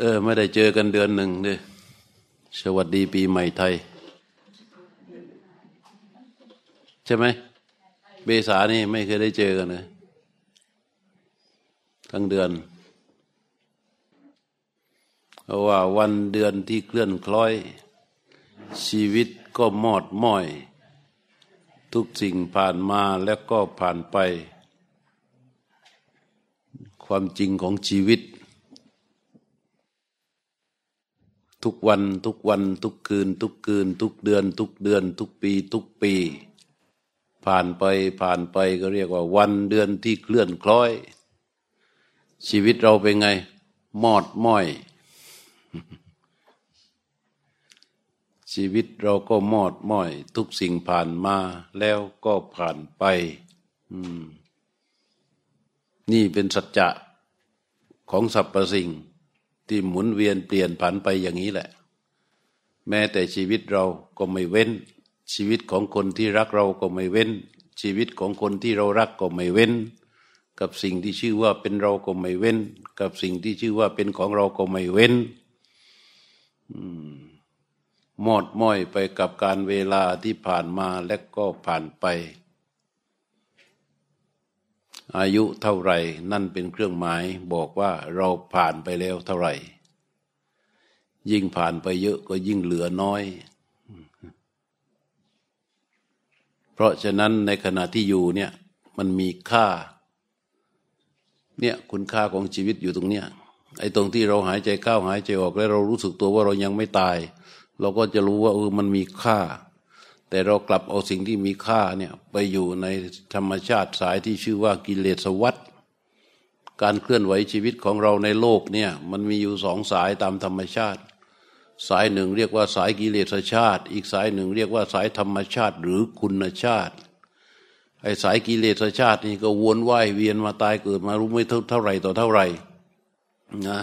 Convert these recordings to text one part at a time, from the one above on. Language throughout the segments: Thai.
เออ ไม่ได้เจอกันเดือนหนึ่งเลยสวัสดีปีใหม่ไทย ใช่ไหมเบษานี่ไม่เคยได้เจอกันเลยทั้งเดือนเพราะว่าวันเดือนที่เคลื่อนคล้อย ชีวิตก็มอดม้อย ทุกสิ่งผ่านมาแล้วก็ผ่านไป ความจริงของชีวิต ทุกวันทุกวันทุกคืน ทุกคืน ทุกเดือน ทุกเดือน ทุกปี ทุกปี ผ่านไปผ่านไปก็เรียกว่าวันเดือนที่เคลื่อนคล้อย ชีวิตเราเป็นไง มอดม้อย ชีวิตเราก็มอดม้อย ทุกสิ่งผ่านมาแล้วก็ผ่านไปนี่เป็นสัจจะของสรรพสิ่ง ที่หมุนเวียนเปลี่ยนผันไปอย่างนี้แหละ แม้แต่ชีวิตเราก็ไม่เว้น ชีวิตของคนที่รักเราก็ไม่เว้น ชีวิตของคนที่เรารักก็ไม่เว้น กับสิ่งที่ชื่อว่าเป็นเราก็ไม่เว้น กับสิ่งที่ชื่อว่าเป็นของเราก็ไม่เว้นหมดม้อยไปกับการเวลาที่ผ่านมาและก็ผ่านไป อายุเท่าไหร่ นั่นเป็นเครื่องหมายบอกว่าเราผ่านไปแล้วเท่าไหร่ ยิ่งผ่านไปเยอะก็ยิ่งเหลือน้อย เพราะฉะนั้นในขณะที่อยู่เนี่ยมันมีค่า เนี่ยคุณค่าของชีวิตอยู่ตรงเนี้ยไอ้ตรงที่เราหายใจเข้าหายใจออกแล้วเรารู้สึกตัวว่าเรายังไม่ตาย เราก็จะรู้ว่าเออมันมีค่า แต่เรากลับเอาสิ่งที่มีค่าเนี่ยไปอยู่ในธรรมชาติสายที่ชื่อว่ากิเลสวัฏการเคลื่อนไหวชีวิตของเราในโลกเนี่ยมันมีอยู่สองสายตามธรรมชาติ สายหนึ่งเรียกว่าสายกิเลสชาติ อีกสายหนึ่งเรียกว่าสายธรรมชาติหรือคุณชาติไอ้สายกิเลสชาตินี่ก็วนว่ายเวียนมาตายเกิดมารู้ไม่เท่าเท่าไรต่อเท่าไรนะ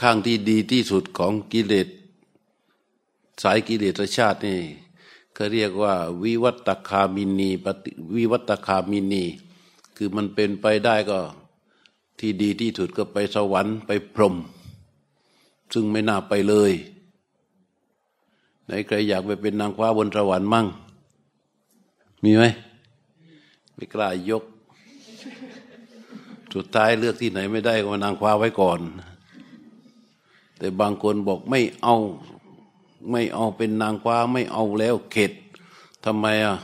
ข้างที่ดีที่สุดของกิเลสสายกิเลสชาตินี่ เขาเรียกว่าวิวัตคามินีปฏิวิวัตคามินี คือมันเป็นไปได้ก็ที่ดีที่สุดก็ไปสวรรค์ไปพรหมซึ่งไม่น่าไปเลยไหนใครอยากไปเป็นนางฟ้าบนสวรรค์มั่ง มีไหมไม่กล้ายก สุดท้ายเลือกที่ไหนไม่ได้ก็มานางฟ้าไว้ก่อน แต่บางคนบอกไม่เอา ไม่เอาเป็นนางฟ้าไม่เอาแล้วเข็ดทำไมอะ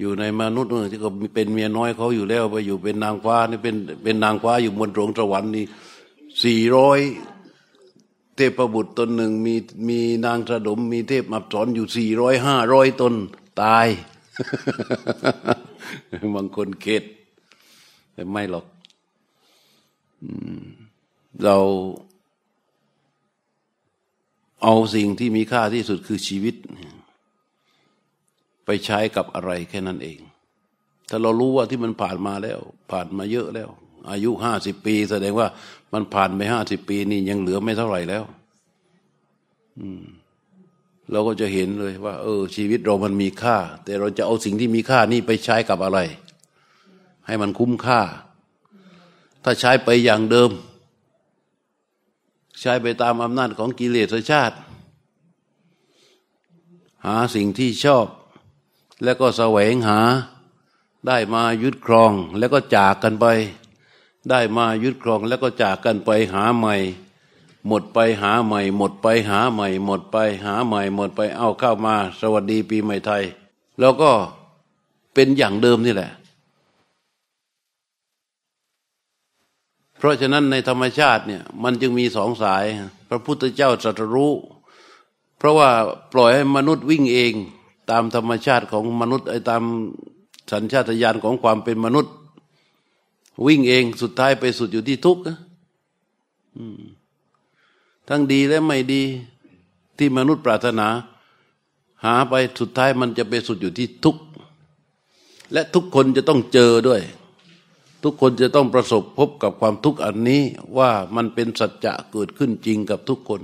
อยู่ในมนุษย์ที่ก็เป็นเมียน้อยเขาอยู่แล้วไปอยู่เป็นนางฟ้านี่เป็นเป็นนางฟ้าอยู่บนโรงสวรรค์นี่สี่ร้อยเทพบุตรตนหนึ่งมีมีนางสะดม มีเทพอับสรอยู่สี่ร้อยห้าร้อยตนตายบางคนเข็ดแต่ไม่หรอกเรา เอาสิ่งที่มีค่าที่สุดคือชีวิต ไปใช้กับอะไรแค่นั้นเอง ถ้าเรารู้ว่าที่มันผ่านมาแล้ว ผ่านมาเยอะแล้ว อายุห้าสิบปี แสดงว่ามันผ่านไปห้าสิบปีนี่ยังเหลือไม่เท่าไหร่แล้วเราก็จะเห็นเลยว่า เออ ชีวิตเรามันมีค่า แต่เราจะเอาสิ่งที่มีค่านี่ไปใช้กับอะไร ให้มันคุ้มค่า ถ้าใช้ไปอย่างเดิม ใช้ไปตามอำนาจของกิเลสชาติ หาสิ่งที่ชอบ แล้วก็แสวงหา ได้มายึดครองแล้วก็จากกันไป ได้มายึดครองแล้วก็จากกันไปหาใหม่ หมดไปหาใหม่ หมดไปหาใหม่ หมดไปหาใหม่ หมดไปเอาเข้ามา สวัสดีปีใหม่ไทย แล้วก็เป็นอย่างเดิมนี่แหละ ราะฉะนั้นในธรรมชาติเนี่ยมันจึงมีสองสาย พระพุทธเจ้าตรัสรู้ เพราะว่าปล่อยให้มนุษย์วิ่งเองตามธรรมชาติของมนุษย์ไอ้ตามสัญชาตญาณของความเป็นมนุษย์ วิ่งเองสุดท้ายไปสุดอยู่ที่ทุกข์ทั้งดีและไม่ดีที่มนุษย์ปรารถนา หาไปสุดท้ายมันจะไปสุดอยู่ที่ทุกข์และทุกคนจะต้องเจอด้วย ทุกคนจะต้องประสบพบกับความทุกข์อันนี้ว่ามันเป็นสัจจะเกิดขึ้นจริงกับทุกคน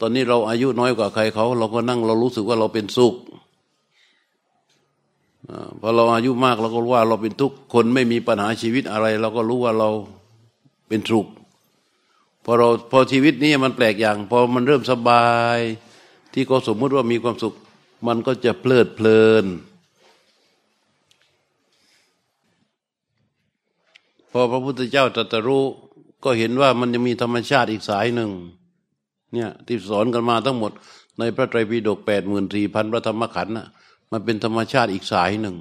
ตอนนี้เราอายุน้อยกว่าใครเขาเราก็นั่งเรารู้สึกว่าเราเป็นสุขพอเราอายุมากเราก็รู้ว่าเราเป็นทุกข์คนไม่มีปัญหาชีวิตอะไร เราก็รู้ว่าเราเป็นสุขพอเราพอชีวิตนี้มันแปลกอย่างพอมันเริ่มสบาย ที่เขาสมมุติว่ามีความสุข มันก็จะเพลิดเพลิน พอพระพุทธเจ้าตรัสรู้ก็เห็นว่ามันจะมีธรรมชาติอีกสายหนึ่ง เนี่ยที่สอนกันมาทั้งหมด ในพระไตรปิฎกแปดหมื่นสี่พันพระธรรมขันธ์น่ะ มันเป็นธรรมชาติอีกสายหนึ่ง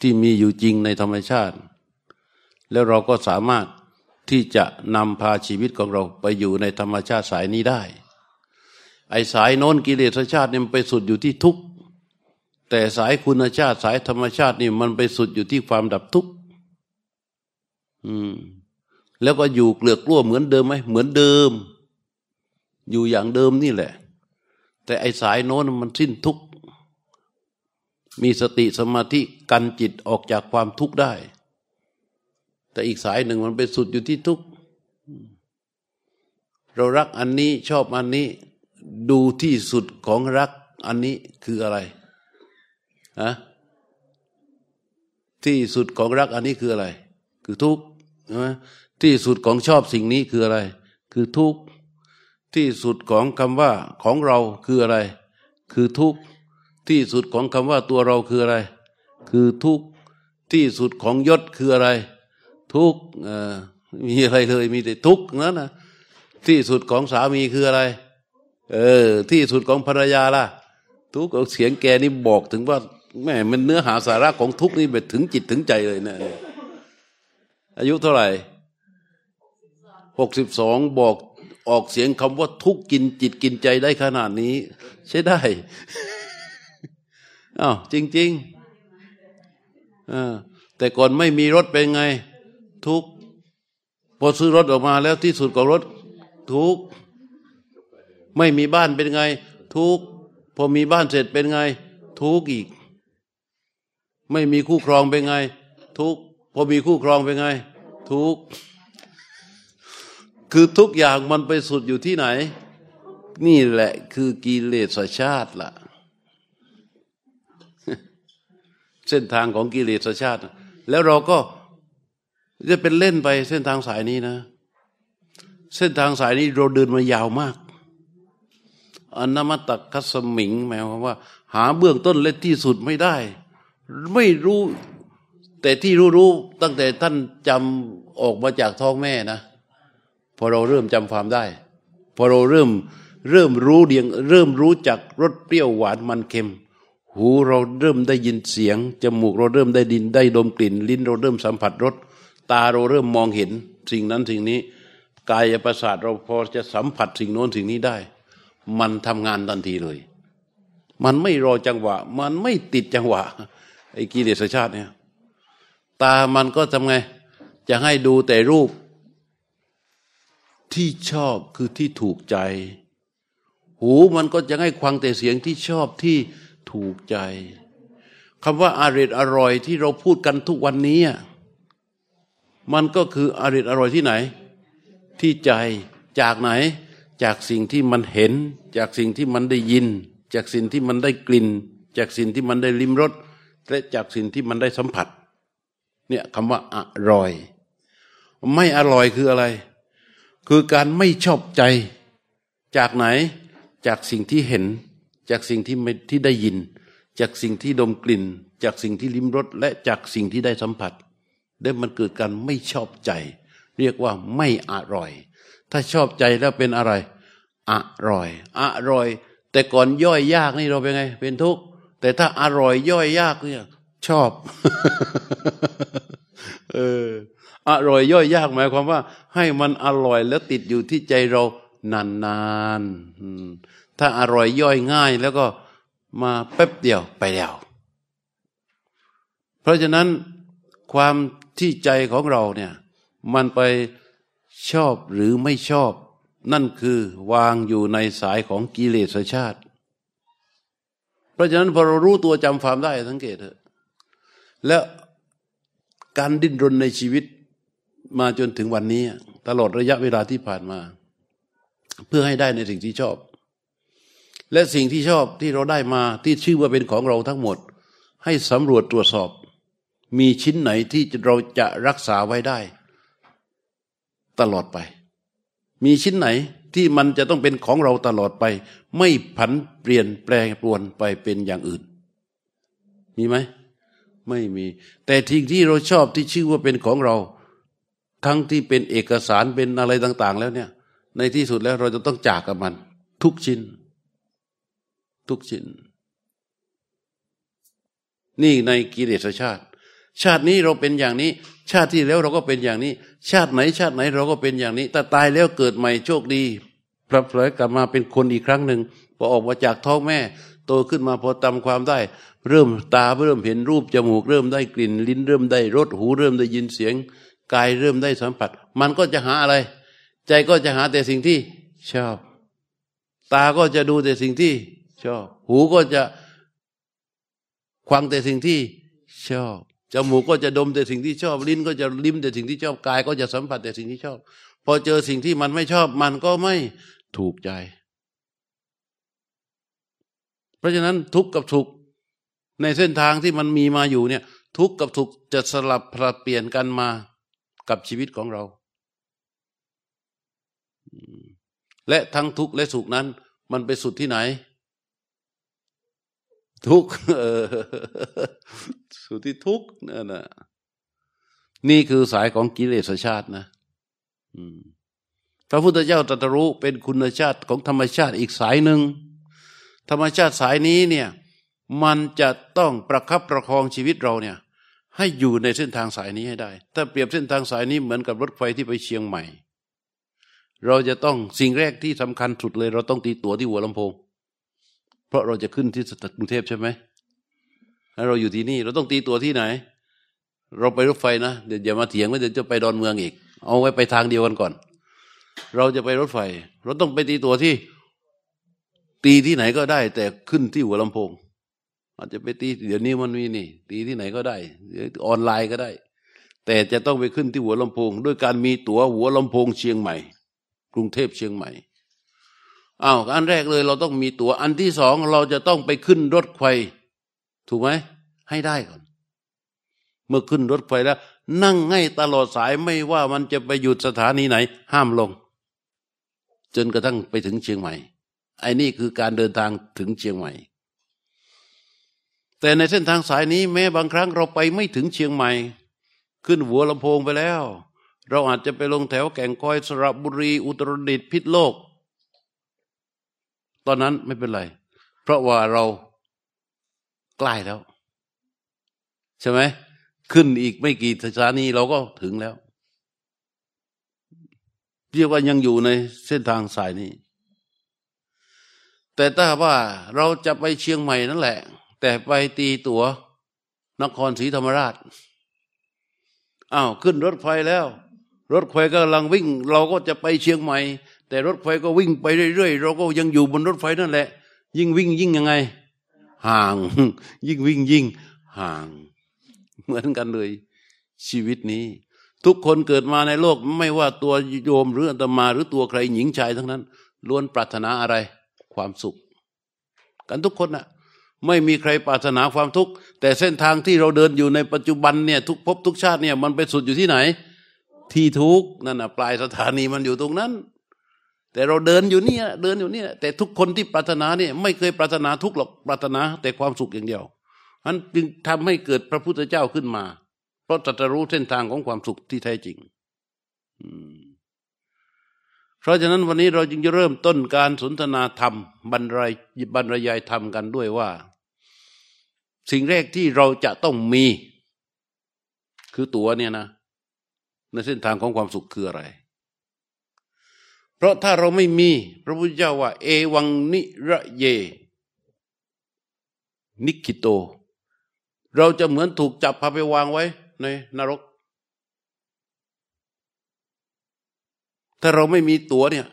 ที่มีอยู่จริงในธรรมชาติ แล้วเราก็สามารถที่จะนำพาชีวิตของเราไปอยู่ในธรรมชาติสายนี้ได้ ไอ้สายโน้นกิเลสชาติเนี่ยมันไปสุดอยู่ที่ทุกข์แต่สายคุณชาติสายธรรมชาตินี่มันไปสุดอยู่ที่ความดับทุกข์ อืม แล้วก็อยู่เกลือกกลั้วเหมือนเดิมไหมเหมือนเดิม อยู่อย่างเดิมนี่แหละ แต่ไอ้สายโน้นมันสิ้นทุกข์มีสติสมาธิกันจิตออกจากความทุกข์ได้ แต่อีกสายหนึ่งมันไปสุดอยู่ที่ทุกข์เรารักอันนี้ชอบอันนี้ ดูที่สุดของรักอันนี้คืออะไรฮะที่สุดของรักอันนี้คืออะไร คือทุกข์ ที่สุดของชอบสิ่งนี้คืออะไร คือทุกข์ที่สุดของคำว่าของเราคืออะไร คือทุกข์ที่สุดของคำว่าตัวเราคืออะไร คือทุกข์ที่สุดของยศคืออะไร ทุกข์มีอะไรเลยมีแต่ทุกข์นั้นนะที่สุดของสามีคืออะไร เออ ที่สุดของภรรยาล่ะ ทุกข์เสียงแกนี่บอกถึงว่าแม่มันเนื้อหาสาระของทุกข์นี่ไปถึงจิตถึงใจเลยนะ อายุเท่าไหร่หกสิบสองบอกออกเสียงคำว่าทุกกินจิตกินใจได้ขนาดนี้ ใช่ได้อ้าวจริงๆอแต่ก่อนไม่มีรถเป็นไง ทุกพอซื้อรถออกมาแล้วที่สุดของรถ ทุกไม่มีบ้านเป็นไง ทุกพอมีบ้านเสร็จเป็นไง ทุกอีก ไม่มีคู่ครองเป็นไง ทุก พอมีคู่ครองเป็นไง ทุกคือทุกอย่างมันไปสุดอยู่ที่ไหน นี่แหละคือกิเลสชาติละ่ะ เส้นทางของกิเลสชาติ แล้วเราก็จะเป็นเล่นไปเส้นทางสายนี้นะ เส้นทางสายนี้เราเดินมายาวมากอนามตักคัสมิงหมายความว่า หาเบื้องต้นเล็ที่สุดไม่ได้ ไม่รู้ แต่ที่รู้รู้ตั้งแต่ท่านจำออกมาจากท้องแม่นะพอเราเริ่มจำความได้ พอเราเริ่มเริ่มรู้เดียงเริ่มรู้จักรสเปรี้ยวหวานมันเค็ม หูเราเริ่มได้ยินเสียง จมูกเราเริ่มได้ดินได้ดมกลิ่น ลิ้นเราเริ่มสัมผัสรสตาเราเริ่มมองเห็น สิ่งนั้นสิ่งนี้ กายประสาทเราพอจะสัมผัสสิ่งโน้นสิ่งนี้ได้ มันทำงานทันทีเลย มันไม่รอจังหวะ มันไม่ติดจังหวะไอ้กิเลสชาติเนี่ย ตามันก็ทำไง จะให้ดูแต่รูป ที่ชอบคือที่ถูกใจ หูมันก็จะให้ควังแต่เสียงที่ชอบที่ถูกใจคำว่าอาริดอร่อยที่เราพูดกันทุกวันนี้ มันก็คืออาริดอร่อยที่ไหน ที่ใจจากไหน จากสิ่งที่มันเห็น จากสิ่งที่มันได้ยิน จากสิ่งที่มันได้กลิ่น จากสิ่งที่มันได้ลิ้มรสและจากสิ่งที่มันได้สัมผัส เนี่ยคำว่าอร่อย ไม่อร่อยคืออะไร คือการไม่ชอบใจ จากไหน จากสิ่งที่เห็น จากสิ่งที่ไม่ที่ได้ยิน จากสิ่งที่ดมกลิ่น จากสิ่งที่ลิ้มรสและจากสิ่งที่ได้สัมผัสได้มันเกิดการไม่ชอบใจ เรียกว่าไม่อร่อย ถ้าชอบใจแล้วเป็นอะไรอร่อย อร่อย แต่ก่อนย่อยยากนี่เราเป็นไง เป็นทุกข์แต่ถ้าอร่อยย่อยยากเนี่ย ชอบ เออ อร่อยย่อยยากหมายความว่า ให้มันอร่อยแล้วติดอยู่ที่ใจเรานานๆถ้าอร่อยย่อยง่ายแล้วก็มาแป๊บเดียวไปแล้ว เพราะฉะนั้นความที่ใจของเราเนี่ย มันไปชอบหรือไม่ชอบ นั่นคือวางอยู่ในสายของกิเลสชาติ เพราะฉะนั้นพอเรารู้ตัวจำความได้สังเกตเถอะ แล้วการดิ้นรนในชีวิตมาจนถึงวันนี้ ตลอดระยะเวลาที่ผ่านมา เพื่อให้ได้ในสิ่งที่ชอบ และสิ่งที่ชอบที่เราได้มาที่ชื่อว่าเป็นของเราทั้งหมด ให้สำรวจตรวจสอบ มีชิ้นไหนที่เราจะรักษาไว้ได้ ตลอดไป มีชิ้นไหนที่มันจะต้องเป็นของเราตลอดไป ไม่ผันเปลี่ยนแปลงปรวนไปเป็นอย่างอื่น มีไหม ไม่มี แต่ทิ้งที่เราชอบที่ชื่อว่าเป็นของเรา ทั้งที่เป็นเอกสารเป็นอะไรต่าง ๆ แล้วเนี่ย ในที่สุดแล้วเราจะต้องจากกับมัน ทุกชิ้น ทุกชิ้น นี่ในกิเลสชาติ ชาตินี้เราเป็นอย่างนี้ ชาติที่แล้วเราก็เป็นอย่างนี้ ชาติไหน ชาติไหนเราก็เป็นอย่างนี้แต่ตายแล้วเกิดใหม่โชคดีพลับเผลอกลับมาเป็นคนอีกครั้งหนึ่งพอออกมาจากท้องแม่ โตขึ้นมาพอจำความได้ เริ่มตาเริ่มเห็นรูปจมูกเริ่มได้กลิ่น ลิ้นเริ่มได้รสหูเริ่มได้ยินเสียงกายเริ่มได้สัมผัส มันก็จะหาอะไร ใจก็จะหาแต่สิ่งที่ชอบ ตาก็จะดูแต่สิ่งที่ชอบ หูก็จะฟังแต่สิ่งที่ชอบจมูกก็จะดมแต่สิ่งที่ชอบ ลิ้นก็จะลิ้มแต่สิ่งที่ชอบกายก็จะสัมผัสแต่สิ่งที่ชอบ พอเจอสิ่งที่มันไม่ชอบมันก็ไม่ถูกใจ เพราะฉะนั้นทุกข์กับทุกข์ในเส้นทางที่มันมีมาอยู่เนี่ย ทุกข์กับทุกข์จะสลับผลัดเปลี่ยนกันมากับชีวิตของเรา และทั้งทุกข์และสุขนั้น มันไปสุดที่ไหน ทุกข์สุดที่ทุกข์นั่นนะนี่คือสายของกิเลสชาตินะพระพุทธเจ้าตรัสรู้เป็นคุณชาติของธรรมชาติอีกสายหนึ่ง ธรรมชาติสายนี้เนี่ยมันจะต้องประคับประคองชีวิตเราเนี่ยให้อยู่ในเส้นทางสายนี้ให้ได้ ถ้าเปรียบเส้นทางสายนี้เหมือนกับรถไฟที่ไปเชียงใหม่ เราจะต้องสิ่งแรกที่สำคัญสุดเลย เราต้องตีตั๋วที่หัวลำโพง เพราะเราจะขึ้นที่กรุงเทพใช่ไหมถ้าเราอยู่ที่นี่ เราต้องตีตั๋วที่ไหน เราไปรถไฟนะเดี๋ยวอย่ามาเถียงว่าเดี๋ยวจะไปดอนเมืองอีก เอาไว้ไปทางเดียวกันก่อน เราจะไปรถไฟ เราต้องไปตีตั๋วที่ ตีที่ไหนก็ได้ แต่ขึ้นที่หัวลำโพง อาจจะไปตีเดี๋ยวนี้มันมีนี่ ตีที่ไหนก็ได้ออนไลน์ก็ได้ แต่จะต้องไปขึ้นที่หัวลำโพง ด้วยการมีตั๋วหัวลำโพงเชียงใหม่ กรุงเทพเชียงใหม่อ้าวอันแรกเลยเราต้องมีตัว๋วอันที่สองเราจะต้องไปขึ้นรถไฟถูกไหมให้ได้ก่อน เมื่อขึ้นรถไฟแล้ว นั่งให้ตลอดสายไม่ว่ามันจะไปหยุดสถานีไหน ห้ามลง จนกระทั่งไปถึงเชียงใหม่ ไอ้นี่คือการเดินทางถึงเชียงใหม่ แต่ในเส้นทางสายนี้แม้บางครั้งเราไปไม่ถึงเชียงใหม่ ขึ้นหัวลำโพงไปแล้ว เราอาจจะไปลงแถวแก่งคอยสระบุรี อุตรดิตถ์พิษโลก ตอนนั้นไม่เป็นไร เพราะว่าเราใกล้แล้ว ใช่ไหมขึ้นอีกไม่กี่สถานีเราก็ถึงแล้ว เรียกว่ายังอยู่ในเส้นทางสายนี้ แต่ถ้าว่าเราจะไปเชียงใหม่นั่นแหละ แต่ไปตีตัว๋วนครศรีธรรมราชอ้าวขึ้นรถไฟแล้ว รถไฟกำลังวิ่ง เราก็จะไปเชียงใหม่ แต่รถไฟก็วิ่งไปเรื่อยๆเราก็ยังอยู่บนรถไฟนั่นแหละ ยิ่งวิ่งยิ่งยังไง ห่าง ยิ่งวิ่งยิ่งห่าง เหมือนกันเลย ชีวิตนี้ ทุกคนเกิดมาในโลกไม่ว่าตัวโยมหรืออัตมาหรือตัวใครหญิงชายทั้งนั้น ล้วนปรารถนาอะไร ความสุข กันทุกคนนะ่ะไม่มีใครปรารถนาความทุกข์ แต่เส้นทางที่เราเดินอยู่ในปัจจุบันเนี่ยทุกภพทุกชาติเนี่ยมันไปสุดอยู่ที่ไหน ที่ทุกนั่นนะปลายสถานีมันอยู่ตรงนั้น แต่เราเดินอยู่เนี่ยเดินอยู่เนี่ยแต่ทุกคนที่ปรารถนาเนี่ยไม่เคยปรารถนาทุกหรอกปรารถนาแต่ความสุขอย่างเดียวมันจึงทำให้เกิดพระพุทธเจ้าขึ้นมา เพราะตรัสรู้เส้นทางของความสุขที่แท้จริง เพราะฉะนั้นวันนี้เราจึงจะเริ่มต้นการสนทนาธรรมบรรยายบรรยายธรรมกันด้วยว่า สิ่งแรกที่เราจะต้องมี คือตัวเนี่ยนะในเส้นทางของความสุขคืออะไร เพราะถ้าเราไม่มี พระพุทธเจ้าว่า เอวังนิระเย นิคิโต เราจะเหมือนถูกจับพาไปวางไว้ในนรก ถ้าเราไม่มีตัวเนี่ย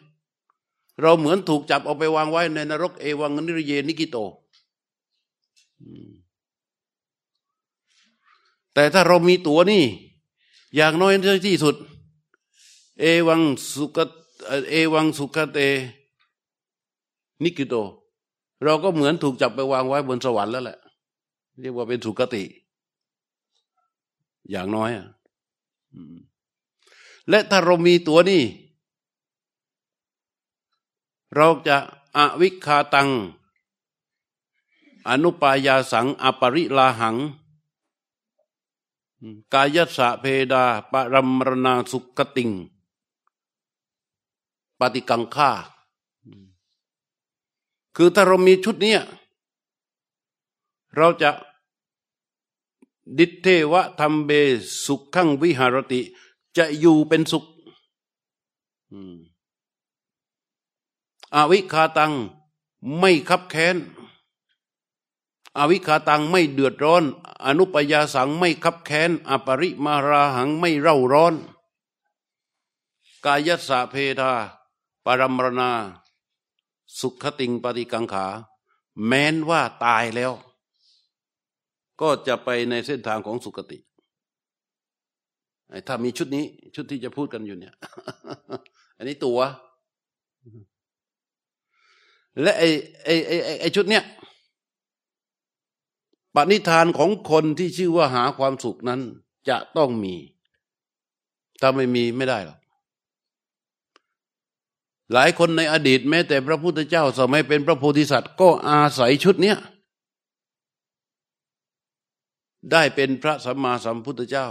เราเหมือนถูกจับเอาไปวางไว้ในนรกเอวังนิรเยนิกิโต แต่ถ้าเรามีตัวนี่ อย่างน้อยที่สุด เอวังสุกเอวังสุขเตนิกิโต เราก็เหมือนถูกจับไปวางไว้บนสวรรค์แล้วแหละ เรียกว่าเป็นสุกติ อย่างน้อยอะและถ้าเรามีตัวนี่ เราจะอวิคาตัง อนุปายาสัง อปริลาหัง กายสสะเพดาปรัมรณาสุกติง ปฏิกังฆาคือถ้าเรามีชุดนี้เราจะดิเทวะธรรมเบสุขขังวิหารติ จะอยู่เป็นสุข อ อวิคาตังไม่คับแค้น อวิคาตังไม่เดือดร้อน อนุปยาสังไม่คับแค้น อปริมาราหังไม่เร่าร้อน กายัสสะเพทาปรมรณา สุขติงปฏิกังขา แม้นว่าตายแล้ว ก็จะไปในเส้นทางของสุขติถ้ามีชุดนี้ชุดที่จะพูดกันอยู่เนี่ย อันนี้ตัว และไอ้ไอ้ไอ้ไอ้ชุดเนี้ยปณิธานของคนที่ชื่อว่าหาความสุขนั้น จะต้องมี ถ้าไม่มีไม่ได้หรอกหลายคนในอดีตแม้แต่พระพุทธเจ้าสมัยเป็นพระโพธิสัตว์ ก็อาศัยชุดเนี้ยได้เป็นพระสัมมาสัมพุทธเจ้า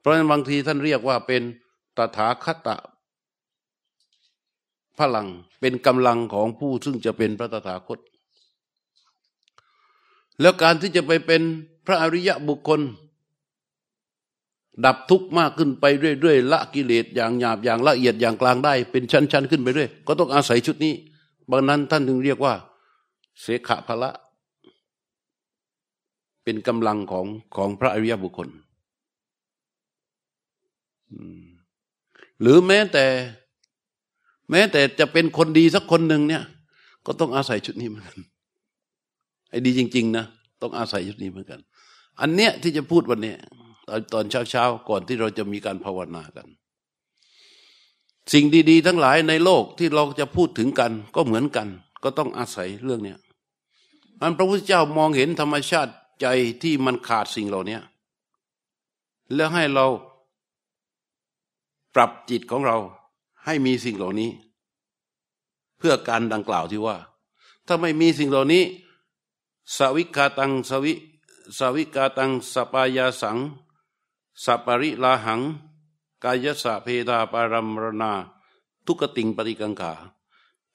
เพราะฉะนั้นบางทีท่านเรียกว่าเป็นตถาคตะ พลังเป็นกำลังของผู้ซึ่งจะเป็นพระตถาคต แล้วการที่จะไปเป็นพระอริยะบุคคล ดับทุกข์มากขึ้นไปเรื่อยๆละกิเลสอย่างหยาบอย่างละเอียดอย่างกลางได้ เป็นชั้นๆขึ้นไปเรื่อยก็ต้องอาศัยชุดนี้บางนั้นท่านถึงเรียกว่า เสขะพละ เป็นกำลังของของพระอริยบุคคลหรือแม้แต่ แม้แต่จะเป็นคนดีสักคนหนึ่งเนี่ย ก็ต้องอาศัยชุดนี้เหมือนกันไอ้ดีจริง ๆ นะต้องอาศัยชุดนี้เหมือนกัน อันเนี้ยที่จะพูดวันนี้ตอนตอนเช้าๆก่อนที่เราจะมีการภาวนากัน สิ่งดี ๆ ทั้งหลายในโลกที่เราจะพูดถึงกัน ก็เหมือนกัน ก็ต้องอาศัยเรื่องเนี้ยมันพระพุทธเจ้ามองเห็นธรรมชาติใจที่มันขาดสิ่งเหล่านี้แล้วให้เราปรับจิตของเรา ให้มีสิ่งเหล่านี้ เพื่อการดังกล่าวที่ว่า ถ้าไม่มีสิ่งเหล่านี้สวิกาตังสวิสวิกาตังสปายาสังสัปริลาหัง กายสะเพดาปารัมรณาทุกติงปฏิกังขา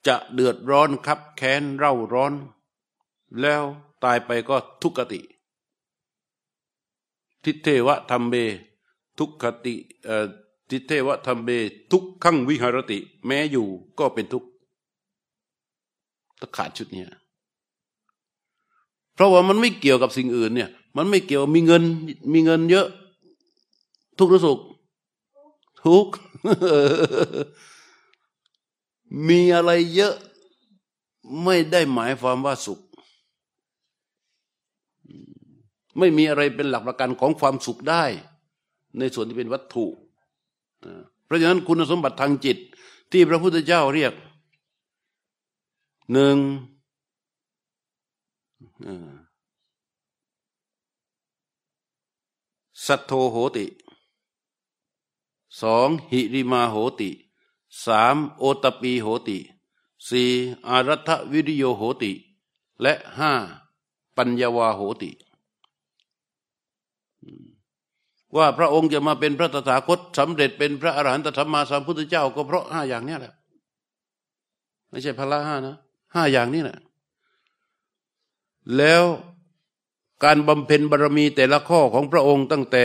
จะเดือดร้อนครับแค้นเร่าร้อน แล้วตายไปก็ทุกติ ทิเทวะธรรมเบ ทุกขติ ทิเทวธรรมเบทุกขังวิหารติ แม้อยู่ก็เป็นทุกข์ถ้าขาดชุดนี้เพราะว่ามันไม่เกี่ยวกับสิ่งอื่นเนี่ย มันไม่เกี่ยวมีเงิน มีเงินเยอะ ทุกข์หรือสุขทุกข์มีอะไรเยอะ ไม่ได้หมายความว่าสุข ไม่มีอะไรเป็นหลักประกันของความสุขได้ ในส่วนที่เป็นวัตถุ เพราะฉะนั้นคุณสมบัติทางจิต ที่พระพุทธเจ้าเรียกหนึ่งสัทโธโหติสองหิริมาโหติสามโอตปีโหติสี่อารัฐวิริโยโหติ และห้าปัญญาวาโหติ ว่าพระองค์จะมาเป็นพระตถาคตสำเร็จเป็นพระอรหันตธรรมาสัมพุทธเจ้า ก็เพราะห้าอย่างนี้แหละ ไม่ใช่พละห้านะห้าอย่างนี้แหละแล้วการบำเพ็ญบารมีแต่ละข้อของพระองค์ตั้งแต่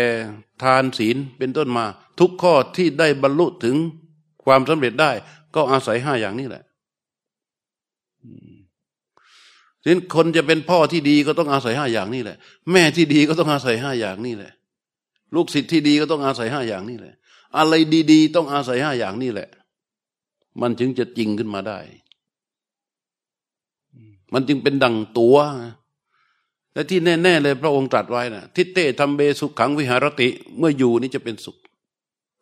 ทานศีลเป็นต้นมา ทุกข้อที่ได้บรรลุถึงความสำเร็จได้ ก็อาศัยห้าอย่างนี้แหละฉะนั้นคนจะเป็นพ่อที่ดีก็ต้องอาศัยห้าอย่างนี้แหละ แม่ที่ดีก็ต้องอาศัยห้าอย่างนี้แหละ ลูกศิษย์ที่ดีก็ต้องอาศัยห้าอย่างนี้แหละ อะไรดี ๆ ต้องอาศัยห้าอย่างนี้แหละ มันจึงจะจริงขึ้นมาได้ มันจึงเป็นดังตัว และที่แน่ ๆ เลยพระองค์ตรัสไว้นะทิเตทำเบสุขขังวิหารติ เมื่ออยู่นี่จะเป็นสุข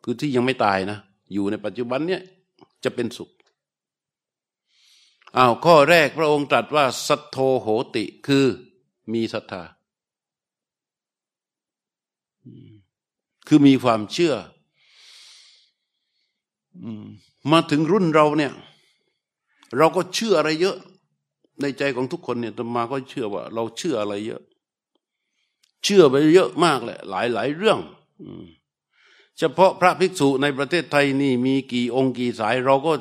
คือที่ยังไม่ตายนะ อยู่ในปัจจุบันเนี่ยจะเป็นสุขอ้าวข้อแรกพระองค์ตรัสว่า สัทโธโหติคือมีศรัทธา คือมีความเชื่อมาถึงรุ่นเราเนี่ย เราก็เชื่ออะไรเยอะ ในใจของทุกคนเนี่ยตมาก็เชื่อว่า เราเชื่ออะไรเยอะ เชื่อไปเยอะมากแหละ หลายหลายเรื่องเฉพาะพระภิกษุในประเทศไทยนี่มีกี่องค์กี่สาย เราก็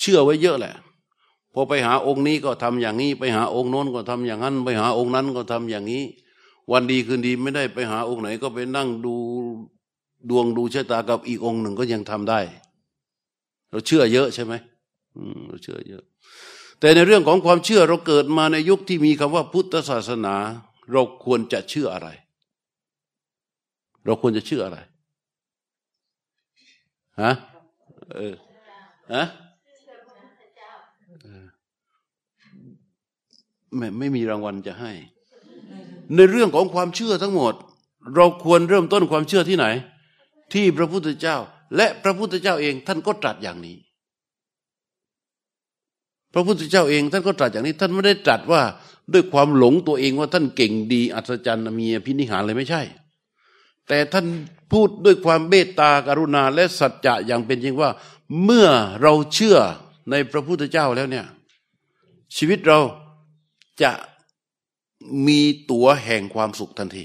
เชื่อไว้เยอะแหละพอไปหาองค์นี้ก็ทำอย่างนี้ ไปหาองค์โน้นก็ทำอย่างนั้น ไปหาองค์นั้นก็ทำอย่างนี้ วันดีคืนดีไม่ได้ไปหาองค์ไหน ก็ไปนั่งดูดวงดูชะตากับอีกองค์หนึ่งก็ยังทำได้ เราเชื่อเยอะใช่ไหมเราเชื่อเยอะ แต่ในเรื่องของความเชื่อเราเกิดมาในยุคที่มีคำว่าพุทธศาสนา เราควรจะเชื่ออะไร เราควรจะเชื่ออะไรฮะเออฮะไม่ไม่มีรางวัลจะให้ ในเรื่องของความเชื่อทั้งหมด เราควรเริ่มต้นความเชื่อที่ไหน ที่พระพุทธเจ้า และพระพุทธเจ้าเองท่านก็ตรัสอย่างนี้ พระพุทธเจ้าเองท่านก็ตรัสอย่างนี้ ท่านไม่ได้ตรัสว่าด้วยความหลงตัวเองว่าท่านเก่งดี อัศจรรย์มีพินิหารเลยไม่ใช่ แต่ท่านพูดด้วยความเมตตากรุณาและสัจจะอย่างเป็นจริงว่า เมื่อเราเชื่อในพระพุทธเจ้าแล้วเนี่ย ชีวิตเราจะ มีตั๋วแห่งความสุขทันที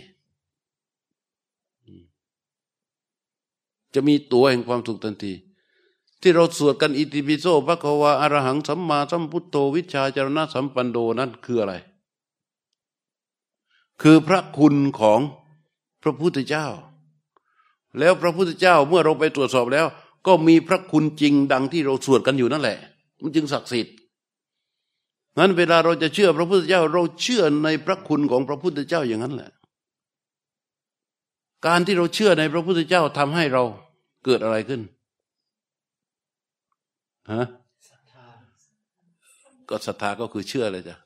จะมีตั๋วแห่งความสุขทันที ที่เราสวดกันอิติปิโสพระควาอารหังสัมมาสัมพุทโธวิชาจารณะสัมปันโดนั้นคืออะไร คือพระคุณของพระพุทธเจ้า แล้วพระพุทธเจ้าเมื่อเราไปตรวจสอบแล้ว ก็มีพระคุณจริงดังที่เราสวดกันอยู่นั่นแหละ มันจึงศักดิ์สิทธิ์ นั้นเวลาเราจะเชื่อพระพุทธเจ้าเราเชื่อในพระคุณของพระพุทธเจ้าอย่างนั้นแหละ การที่เราเชื่อในพระพุทธเจ้าทำให้เราเกิดอะไรขึ้นฮะก็ศรัทธาก็คือเชื่อเลยจ้ะ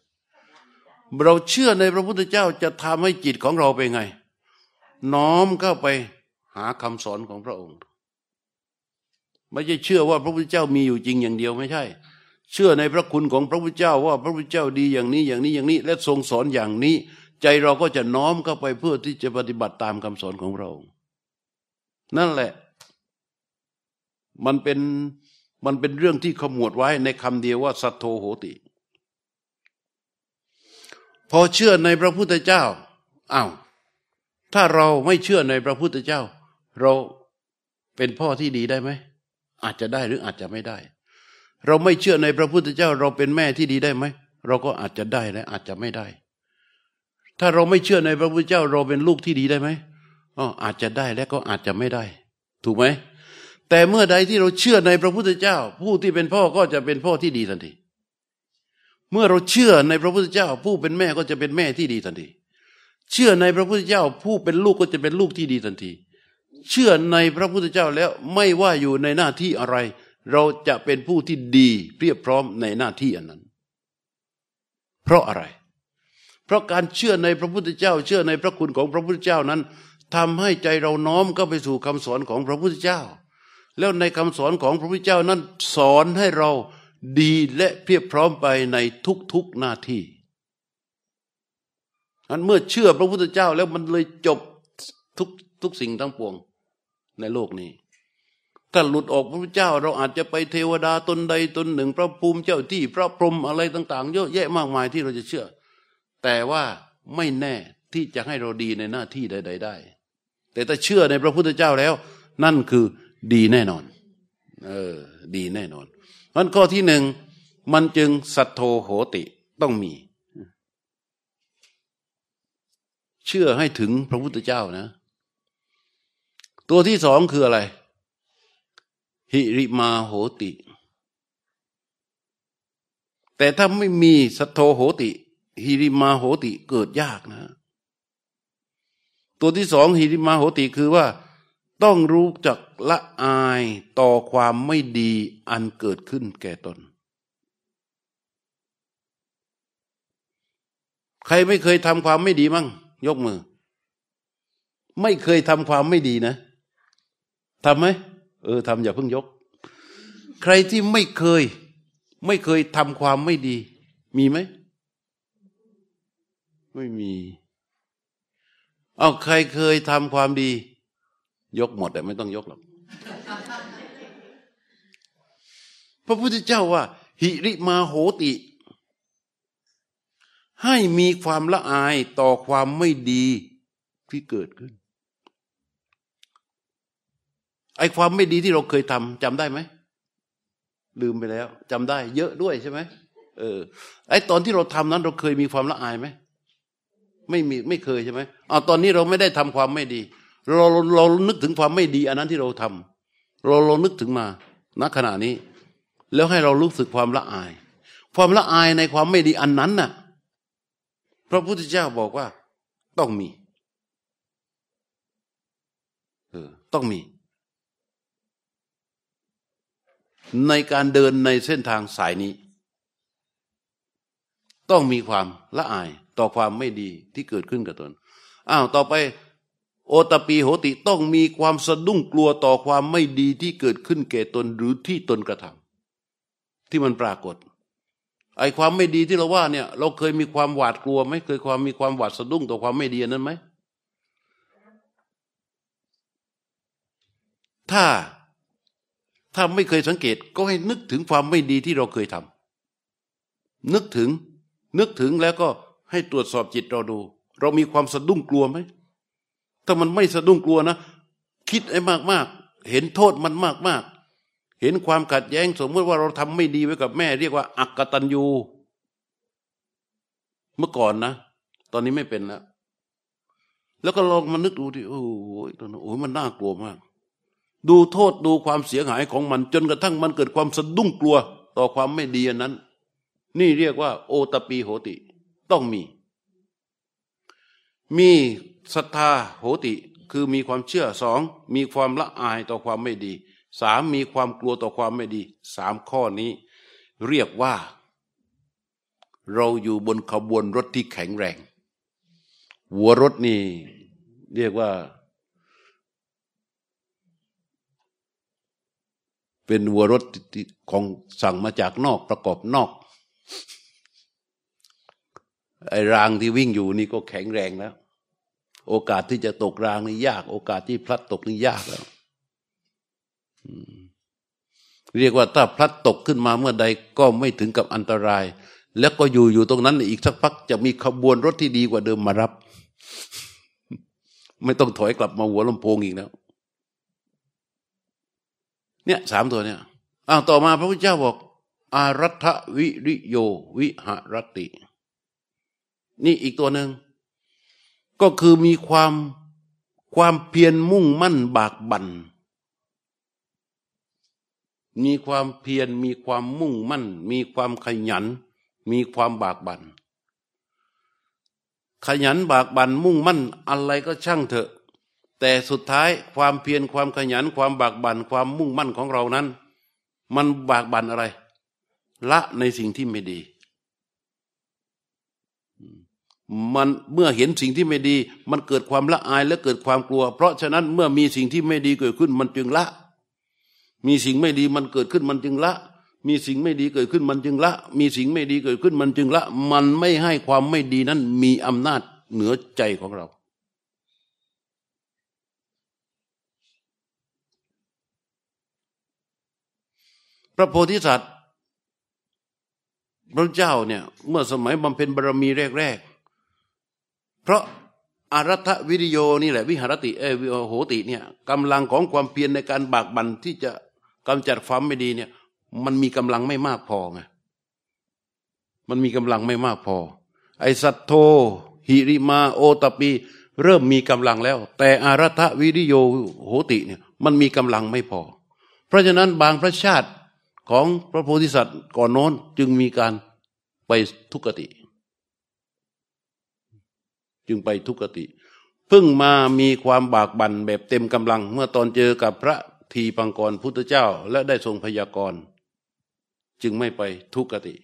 เราเชื่อในพระพุทธเจ้าจะทำให้จิตของเราเป็นไง น้อมเข้าไปหาคำสอนของพระองค์ ไม่ใช่เชื่อว่าพระพุทธเจ้ามีอยู่จริงอย่างเดียวไม่ใช่ เชื่อในพระคุณของพระพุทธเจ้าว่าพระพุทธเจ้าดีอย่างนี้อย่างนี้อย่างนี้ และทรงสอนอย่างนี้ ใจเราก็จะน้อมเข้าไปเพื่อที่จะปฏิบัติตามคำสอนของเรา นั่นแหละ มันเป็นมันเป็นเรื่องที่ขมวดไว้ในคำเดียวว่า สัทโธโหติ พอเชื่อในพระพุทธเจ้าอ้าวถ้าเราไม่เชื่อในพระพุทธเจ้า เราเป็นพ่อที่ดีได้ไหมอาจจะได้หรืออาจจะไม่ได้ เราไม่เชื่อในพระพุทธเจ้า เราเป็นแม่ที่ดีได้ไหมเราก็อาจจะได้และอาจจะไม่ได้ ถ้าเราไม่เชื่อในพระพุทธเจ้า เราเป็นลูกที่ดีได้ไหมอ๋ออาจจะได้และก็อาจจะไม่ได้ ถูกไหมแต่เมื่อใดที่เราเชื่อในพระพุทธเจ้า ผู้ที่เป็นพ่อก็จะเป็นพ่อที่ดีทันที เมื่อเราเชื่อในพระพุทธเจ้า ผู้เป็นแม่ก็จะเป็นแม่ที่ดีทันที เชื่อในพระพุทธเจ้า ผู้เป็นลูกก็จะเป็นลูกที่ดีทันที เชื่อในพระพุทธเจ้าแล้วไม่ว่าอยู่ในหน้าที่อะไร เราจะเป็นผู้ที่ดีเพียบพร้อมในหน้าที่อันนั้น เพราะอะไร เพราะการเชื่อในพระพุทธเจ้า เชื่อในพระคุณของพระพุทธเจ้านั้นทำให้ใจเราน้อมก็ไปสู่คำสอนของพระพุทธเจ้า แล้วในคำสอนของพระพุทธเจ้านั้น สอนให้เราดีและเพียบพร้อมไปในทุกๆหน้าที่อันเมื่อเชื่อพระพุทธเจ้าแล้วมันเลยจบทุกทุกสิ่งทั้งปวงในโลกนี้ ถ้าหลุดออกพระพุทธเจ้า เราอาจจะไปเทวดาตนใดตนหนึ่ง พระภูมิเจ้าที่พระพรหมอะไรต่าง ๆ เยอะแยะมากมายที่เราจะเชื่อ แต่ว่าไม่แน่ที่จะให้เราดีในหน้าที่ใด ๆ ได้ แต่ถ้าเชื่อในพระพุทธเจ้าแล้ว นั่นคือดีแน่นอน เออ ดีแน่นอนมันข้อที่หนึ่งมันจึงสัทโธโหติต้องมี เชื่อให้ถึงพระพุทธเจ้านะ ตัวที่สองคืออะไร หิริมาโหติ แต่ถ้าไม่มีสัทโธโหติ หิริมาโหติเกิดยากนะ ตัวที่สองหิริมาโหติคือว่า ต้องรู้จักละอายต่อความไม่ดีอันเกิดขึ้นแก่ตน ใครไม่เคยทำความไม่ดีมั่ง ยกมือ ไม่เคยทำความไม่ดีนะทำไหม เออทำอย่าเพิ่งยก ใครที่ไม่เคย ไม่เคยทำความไม่ดี มีไหม ไม่มี เอาใครเคยทำความดี ยกหมดแต่ไม่ต้องยกหรอก พระพุทธเจ้าว่า หิริมาโหติ ให้มีความละอายต่อความไม่ดีที่เกิดขึ้น ไอ้ความไม่ดีที่เราเคยทำจำได้ไหมลืมไปแล้วจำได้ เยอะด้วยใช่ไหมเออ ไอ้ตอนที่เราทำนั้น เราเคยมีความละอายไหมไม่มีไม่เคยใช่ไหมเอาตอนนี้เราไม่ได้ทำความไม่ดี เราเรานึกถึงความไม่ดี อันนั้นที่เราทำเราเรานึกถึงมาณขณะนี้ แล้วให้เรารู้สึกความละอาย ความละอายในความไม่ดีอันนั้นน่ะ พระพุทธเจ้าบอกว่า ต้องมี เออ ต้องมี ในการเดินในเส้นทางสายนี้ ต้องมีความละอายต่อความไม่ดีที่เกิดขึ้นกับตนอ้าวต่อไป โอตปีโหติต้องมีความสะดุ้งกลัวต่อความไม่ดีที่เกิดขึ้นแก่ตนหรือที่ตนกระทำที่มันปรากฏไอ้ความไม่ดีที่เราว่าเนี่ยเราเคยมีความหวาดกลัวไหมเคยความมีความหวาดสะดุ้งต่อความไม่ดีนั้นไหมถ้า ถ้าไม่เคยสังเกตก็ให้นึกถึงความไม่ดีที่เราเคยทำนึกถึง นึกถึงแล้วก็ให้ตรวจสอบจิตเราดู เรามีความสะดุ้งกลัวไหมถ้ามันไม่สะดุ้งกลัวนะ คิดไอ้มากๆ เห็นโทษมันมากๆ เห็นความขัดแย้งสมมติว่าเราทำไม่ดีไว้กับแม่ เรียกว่าอักตันยูเมื่อก่อนนะ ตอนนี้ไม่เป็นแล้ว แล้วก็ลองมานึกดูที่โอ้ยตอนนั้นโอ้ยมันน่ากลัวมาก ดูโทษดูความเสียหายของมัน จนกระทั่งมันเกิดความสะดุ้งกลัวต่อความไม่ดีนั้น นี่เรียกว่า โอตปีโหติ ต้องมี มีศรัทธาโหติคือมีความเชื่อสองมีความละอายต่อความไม่ดีสามมีความกลัวต่อความไม่ดีสามข้อนี้ เรียกว่า เราอยู่บนขบวนรถที่แข็งแรง หัวรถนี่ เรียกว่า เป็นหัวรถของสั่งมาจากนอกประกอบนอก ไอ้รางที่วิ่งอยู่นี่ก็แข็งแรงแล้ว โอกาสที่จะตกรางนี่ยาก โอกาสที่พลัดตกนี่ยากแล้วเรียกว่าถ้าพลัดตกขึ้นมาเมื่อใดก็ไม่ถึงกับอันตราย แล้วก็อยู่อยู่ตรงนั้นอีกสักพักจะมีขบวนรถที่ดีกว่าเดิมมารับ ไม่ต้องถอยกลับมาหัวลำโพงอีกแล้ว เนี่ยสามตัวเนี่ยอ้าวต่อมาพระพุทธเจ้าบอก อารัฐวิริโยวิหรติ นี่อีกตัวหนึ่งก็คือมีความความเพียรมุ่งมั่นบากบัน่นมีความเพียรมีความมุ่งมั่น มีความขยัน มีความบากบัน่นขยันบากบัน่นมุ่งมั่นอะไรก็ช่างเถอะ แต่สุดท้ายความเพียรความขยันความบากบัน่นความมุ่งมั่นของเรานั้น มันบากบั่นอะไร ละในสิ่งที่ไม่ดี มันเมื่อเห็นสิ่งที่ไม่ดี มันเกิดความละอายและเกิดความกลัว เพราะฉะนั้นเมื่อมีสิ่งที่ไม่ดีเกิดขึ้นมันจึงละ มีสิ่งไม่ดีมันเกิดขึ้นมันจึงละ มีสิ่งไม่ดีเกิดขึ้นมันจึงละ มีสิ่งไม่ดีเกิดขึ้นมันจึงละ มันไม่ให้ความไม่ดีนั้นมีอำนาจเหนือใจของเรา พระโพธิสัตว์พระเจ้าเนี่ยเมื่อสมัยบำเพ็ญบารมีแรกๆ เพราะอารัฐวิริโยนี่แหละวิหารติเอวิโหติเนี่ยกำลังของความเพียรในการบากบั่นที่จะกำจัดความไม่ดีเนี่ย มันมีกำลังไม่มากพอไงมันมีกำลังไม่มากพอ ไอสัตโธหิริมาโอตปีเริ่มมีกำลังแล้ว แต่อารัฐวิริโยโหติเนี่ยมันมีกำลังไม่พอ เพราะฉะนั้นบางพระชาติ ของพระโพธิสัตว์ก่อนโน้นจึงมีการไปทุกติ จึงไปทุกติ เพิ่งมามีความบากบั่นแบบเต็มกำลัง เมื่อตอนเจอกับพระทีปังกรพุทธเจ้า และได้ทรงพยากรณ์จึงไม่ไปทุกติ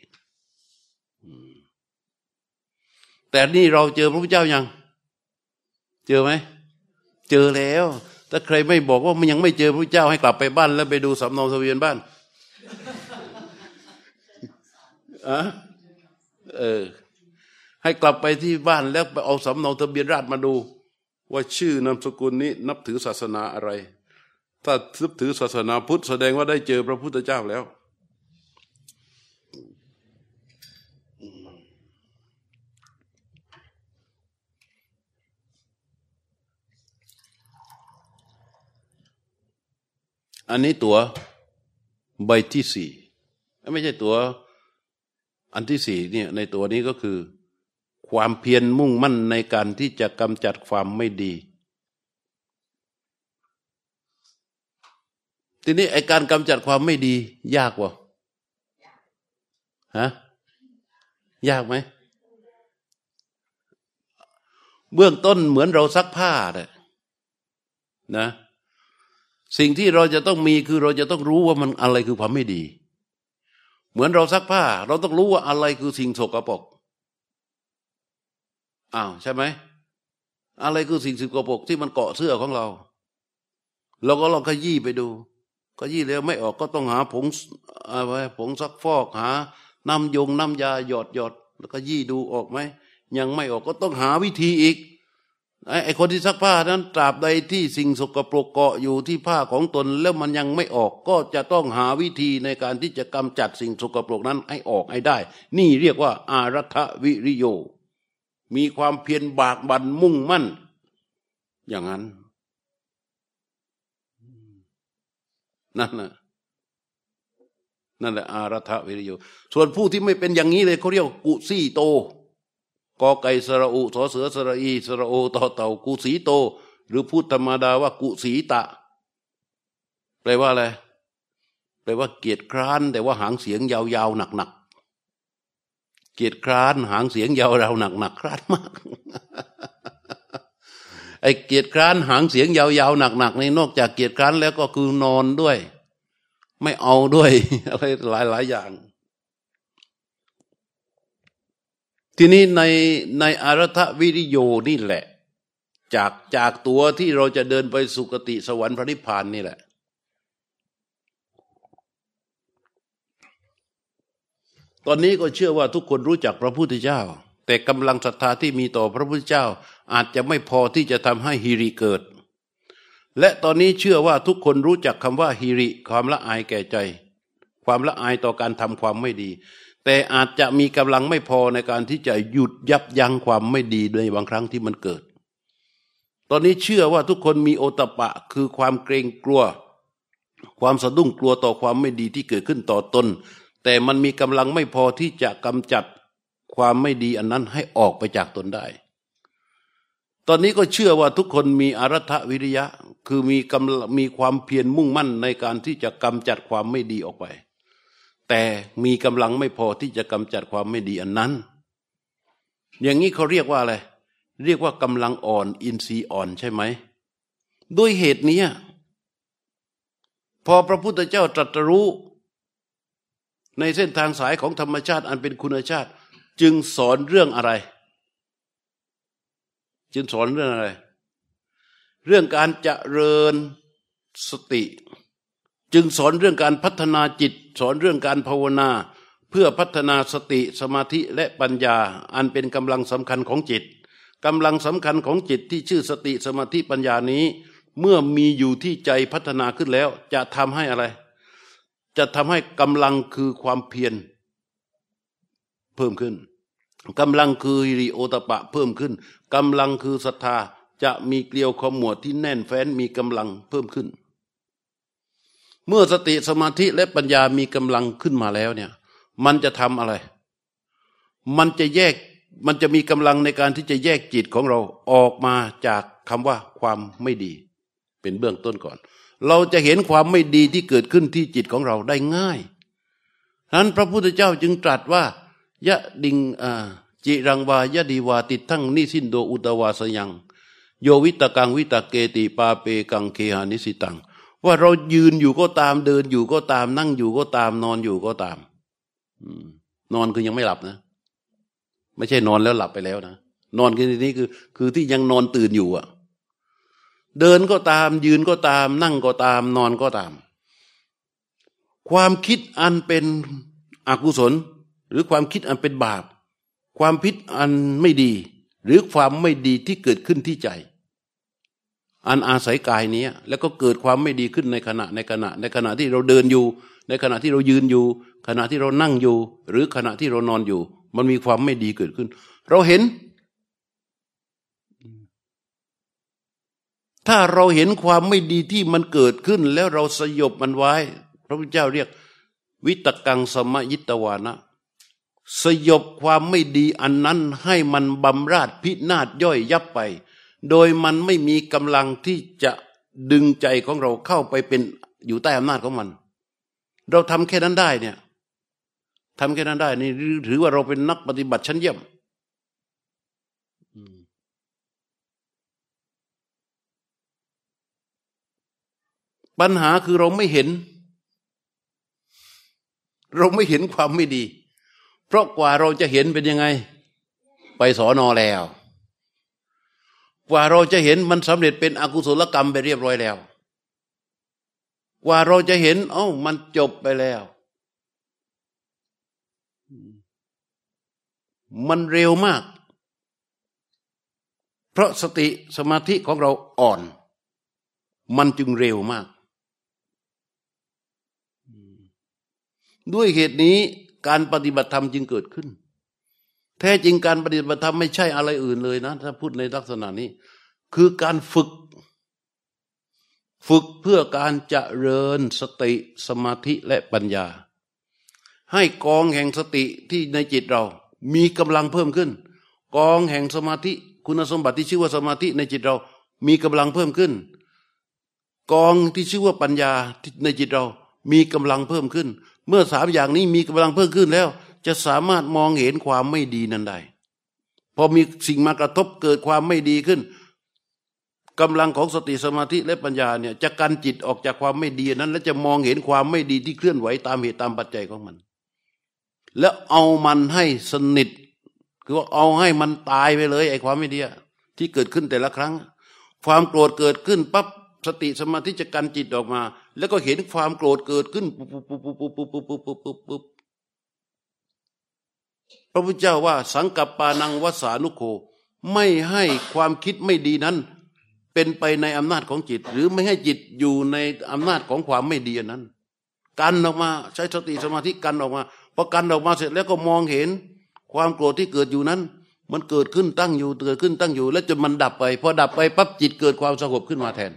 แต่นี่เราเจอพระพุทธเจ้ายัง เจอไหม เจอแล้ว ถ้าใครไม่บอกว่ามันยังไม่เจอพระพุทธเจ้าให้กลับไปบ้าน แล้วไปดูสำเนาทะเบียนบ้าน อะเออ ให้กลับไปที่บ้านแล้วไปเอาสำเนาทะเบียนราษฎรมาดู ว่าชื่อนามสกุลนี้นับถือศาสนาอะไร ถ้านับถือศาสนาพุทธแสดงว่าได้เจอพระพุทธเจ้าแล้วอันนี้ตัว๋ว ใบที่สี่ไม่ใช่ตัวอันที่สี่เนี่ยในตัวนี้ก็คือ ความเพียรมุ่งมั่นในการที่จะกำจัดความไม่ดี ทีนี้ไอการกำจัดความไม่ดี ยากวะฮะยากไหมเบื้องต้นเหมือนเราซักผ้าเลยนะ สิ่งที่เราจะต้องมีคือเราจะต้องรู้ว่ามันอะไรคือความไม่ดี เหมือนเราซักผ้า เราต้องรู้ว่าอะไรคือสิ่งสกปรกอ้าวใช่ไหมอะไรคือสิ่งสกปรกที่มันเกาะเสื้อของเรา เราก็ลองขยี้ไปดูขยี้แล้วไม่ออกก็ต้องหาผงอะไรผงซักฟอกหา น้ำยงน้ำยาหยอดหยอดแล้วก็ยี่ดูออกไหมยังไม่ออกก็ต้องหาวิธีอีก ไอ้คนที่ซักผ้านั้นตราบใดที่สิ่งสกปรกเกาะอยู่ที่ผ้าของตนแล้วมันยังไม่ออกก็จะต้องหาวิธีในการที่จะกำจัดสิ่งสกปรกนั้นให้ออกให้ได้ นี่เรียกว่าอารัฐวิริโย มีความเพียรบากบันมุ่งมั่น อย่างนั้น นั่นแหละนั่นแหละอารัฐวิริโย ส่วนผู้ที่ไม่เป็นอย่างนี้เลยเขาเรียกกุซี่โต กอไก่สระอุสอเสือสระอีสระโอต่อเต่ากุสีโต หรือพูดธรรมดาว่ากุสีตะ แปลว่าอะไรแปลว่าเกียรติคร้าน แต่ว่าหางเสียงยาวๆหนักๆเกียรติคร้าน หางเสียงยาวๆหนักๆคร้านมากไอ้เกียรติคร้านหางเสียงยาวๆหนักๆนี่นอกจากเกียรติคร้านแล้วก็คือนอนด้วย ไม่เอาด้วยอะไรหลายๆอย่าง ทีนี้ในในอารทวิริโยนี่แหละ จากจากตัวที่เราจะเดินไปสุคติสวรรค์พระนิพพานนี่แหละ ตอนนี้ก็เชื่อว่าทุกคนรู้จักพระพุทธเจ้า แต่กำลังศรัทธาที่มีต่อพระพุทธเจ้า อาจจะไม่พอที่จะทำให้ฮิริเกิด และตอนนี้เชื่อว่าทุกคนรู้จักคำว่าฮิริ ความละอายแก่ใจ ความละอายต่อการทำความไม่ดี แต่อาจจะมีกำลังไม่พอในการที่จะหยุดยับยั้งความไม่ดีในบางครั้งที่มันเกิด ตอนนี้เชื่อว่าทุกคนมีโอตปะคือความเกรงกลัว ความสะดุ้งกลัวต่อความไม่ดีที่เกิดขึ้นต่อตน แต่มันมีกำลังไม่พอที่จะกำจัดความไม่ดีอันนั้นให้ออกไปจากตนได้ ตอนนี้ก็เชื่อว่าทุกคนมีอรัฐวิริยะ คือมีกำมีความเพียรมุ่งมั่นในการที่จะกำจัดความไม่ดีออกไป แต่มีกำลังไม่พอที่จะกำจัดความไม่ดีอันนั้น อย่างนี้เขาเรียกว่าอะไร เรียกว่ากำลังอ่อน อินทรีย์อ่อนใช่ไหม ด้วยเหตุนี้พอพระพุทธเจ้าตรัสรู้ ในเส้นทางสายของธรรมชาติอันเป็นคุณชาติ จึงสอนเรื่องอะไร จึงสอนเรื่องอะไร เรื่องการเจริญสติ จึงสอนเรื่องการพัฒนาจิต สอนเรื่องการภาวนา เพื่อพัฒนาสติสมาธิและปัญญา อันเป็นกำลังสำคัญของจิตกำลังสำคัญของจิตที่ชื่อสติสมาธิปัญญานี้ เมื่อมีอยู่ที่ใจพัฒนาขึ้นแล้ว จะทำให้อะไร จะทำให้กำลังคือความเพียรเพิ่มขึ้นกำลังคือฮิริโอตปะเพิ่มขึ้นกำลังคือศรัทธาจะมีเกลียวขมวดที่แน่นแฟ้นมีกำลังเพิ่มขึ้น เมื่อสติสมาธิและปัญญามีกำลังขึ้นมาแล้วเนี่ย มันจะทำอะไร มันจะแยกมันจะมีกำลังในการที่จะแยกจิตของเราออกมาจากคำว่าความไม่ดี เป็นเบื้องต้นก่อน เราจะเห็นความไม่ดีที่เกิดขึ้นที่จิตของเราได้ง่ายนั้นพระพุทธเจ้าจึงตรัสว่ายะดิงจิรังวายะดีวาติทั้งนิสินโดอุตวาสยัง โยวิตกังวิตเกติปาเปกังเคหานิสิตัง ว่าเรายืนอยู่ก็ตามเดินอยู่ก็ตาม นั่งอยู่ก็ตาม นอนอยู่ก็ตามนอนคือยังไม่หลับนะ ไม่ใช่นอนแล้วหลับไปแล้วนะนอนคือนี้คือ คือที่ยังนอนตื่นอยู่อะเดินก็ตาม ยืนก็ตาม นั่งก็ตาม นอนก็ตาม ความคิดอันเป็นอกุศล หรือความคิดอันเป็นบาป ความพิษอันไม่ดี หรือความไม่ดีที่เกิดขึ้นที่ใจ อันอาศัยกายนี้แล้วก็เกิดความไม่ดีขึ้นในขณะในขณะ ในขณะที่เราเดินอยู่ ในขณะที่เรายืนอยู่ ขณะที่เรานั่งอยู่ หรือขณะที่เรานอนอยู่ มันมีความไม่ดีเกิดขึ้น เราเห็น ถ้าเราเห็นความไม่ดีที่มันเกิดขึ้น แล้วเราสยบมันไว้ พระพุทธเจ้าเรียก วิตกังสมยิตวานะสยบความไม่ดีอันนั้นให้มันบำราดพินาศย่อยยับไป โดยมันไม่มีกำลังที่จะดึงใจของเราเข้าไปเป็นอยู่ใต้อำนาจของมัน เราทำแค่นั้นได้เนี่ยทำแค่นั้นได้นี่ถือว่าเราเป็นนักปฏิบัติชั้นเยี่ยมปัญหาคือเราไม่เห็น เราไม่เห็นความไม่ดี เพราะกว่าเราจะเห็นเป็นยังไง ไปสอนอแล้ว กว่าเราจะเห็นมันสำเร็จเป็นอกุศลกรรมไปเรียบร้อยแล้ว กว่าเราจะเห็น เอ้ามันจบไปแล้ว มันเร็วมาก เพราะสติสมาธิของเราอ่อน มันจึงเร็วมาก ด้วยเหตุนี้การปฏิบัติธรรมจึงเกิดขึ้น แท้จริงการปฏิบัติธรรมไม่ใช่อะไรอื่นเลยนะ ถ้าพูดในลักษณะนี้ คือการฝึก ฝึกเพื่อการเจริญสติสมาธิและปัญญา ให้กองแห่งสติที่ในจิตเรา มีกำลังเพิ่มขึ้น กองแห่งสมาธิ คุณสมบัติที่ชื่อว่าสมาธิในจิตเรา มีกำลังเพิ่มขึ้น กองที่ชื่อว่าปัญญาในจิตเรา มีกำลังเพิ่มขึ้น เมื่อสามอย่างนี้มีกำลังเพิ่มขึ้นแล้ว จะสามารถมองเห็นความไม่ดีนั้นได้พอมีสิ่งมากระทบเกิดความไม่ดีขึ้นกำลังของสติสมาธิและปัญญาเนี่ยจะกันจิตออกจากความไม่ดีนั้น และจะมองเห็นความไม่ดีที่เคลื่อนไหวตามเหตุตามปัจจัยของมัน แล้วเอามันให้สนิท คือว่าเอาให้มันตายไปเลยไอ้ความไม่ดีที่เกิดขึ้นแต่ละครั้ง ความโกรธเกิดขึ้นปั๊บสติสมาธิจะกันจิตออกมา แล้วก็เห็นความโกรธเกิดขึ้นปุ๊บปุ๊บปุ๊บปุ๊บปุ๊บปุ๊บปุ๊บปุ๊บปุ๊บปุ๊บ พระพุทธเจ้าว่าสังกัปปานังวสานุโค ไม่ให้ความคิดไม่ดีนั้น เป็นไปในอำนาจของจิต หรือไม่ให้จิตอยู่ในอำนาจของความไม่ดีนั้น กันออกมาใช้สติสมาธิกันออกมาพอกันออกมาเสร็จแล้วก็มองเห็น ความโกรธที่เกิดอยู่นั้น มันเกิดขึ้นตั้งอยู่เกิดขึ้นตั้งอยู่ แล้วจนมันดับไปพอดับไปปั๊บจิตเกิดความสงบขึ้นมาแทน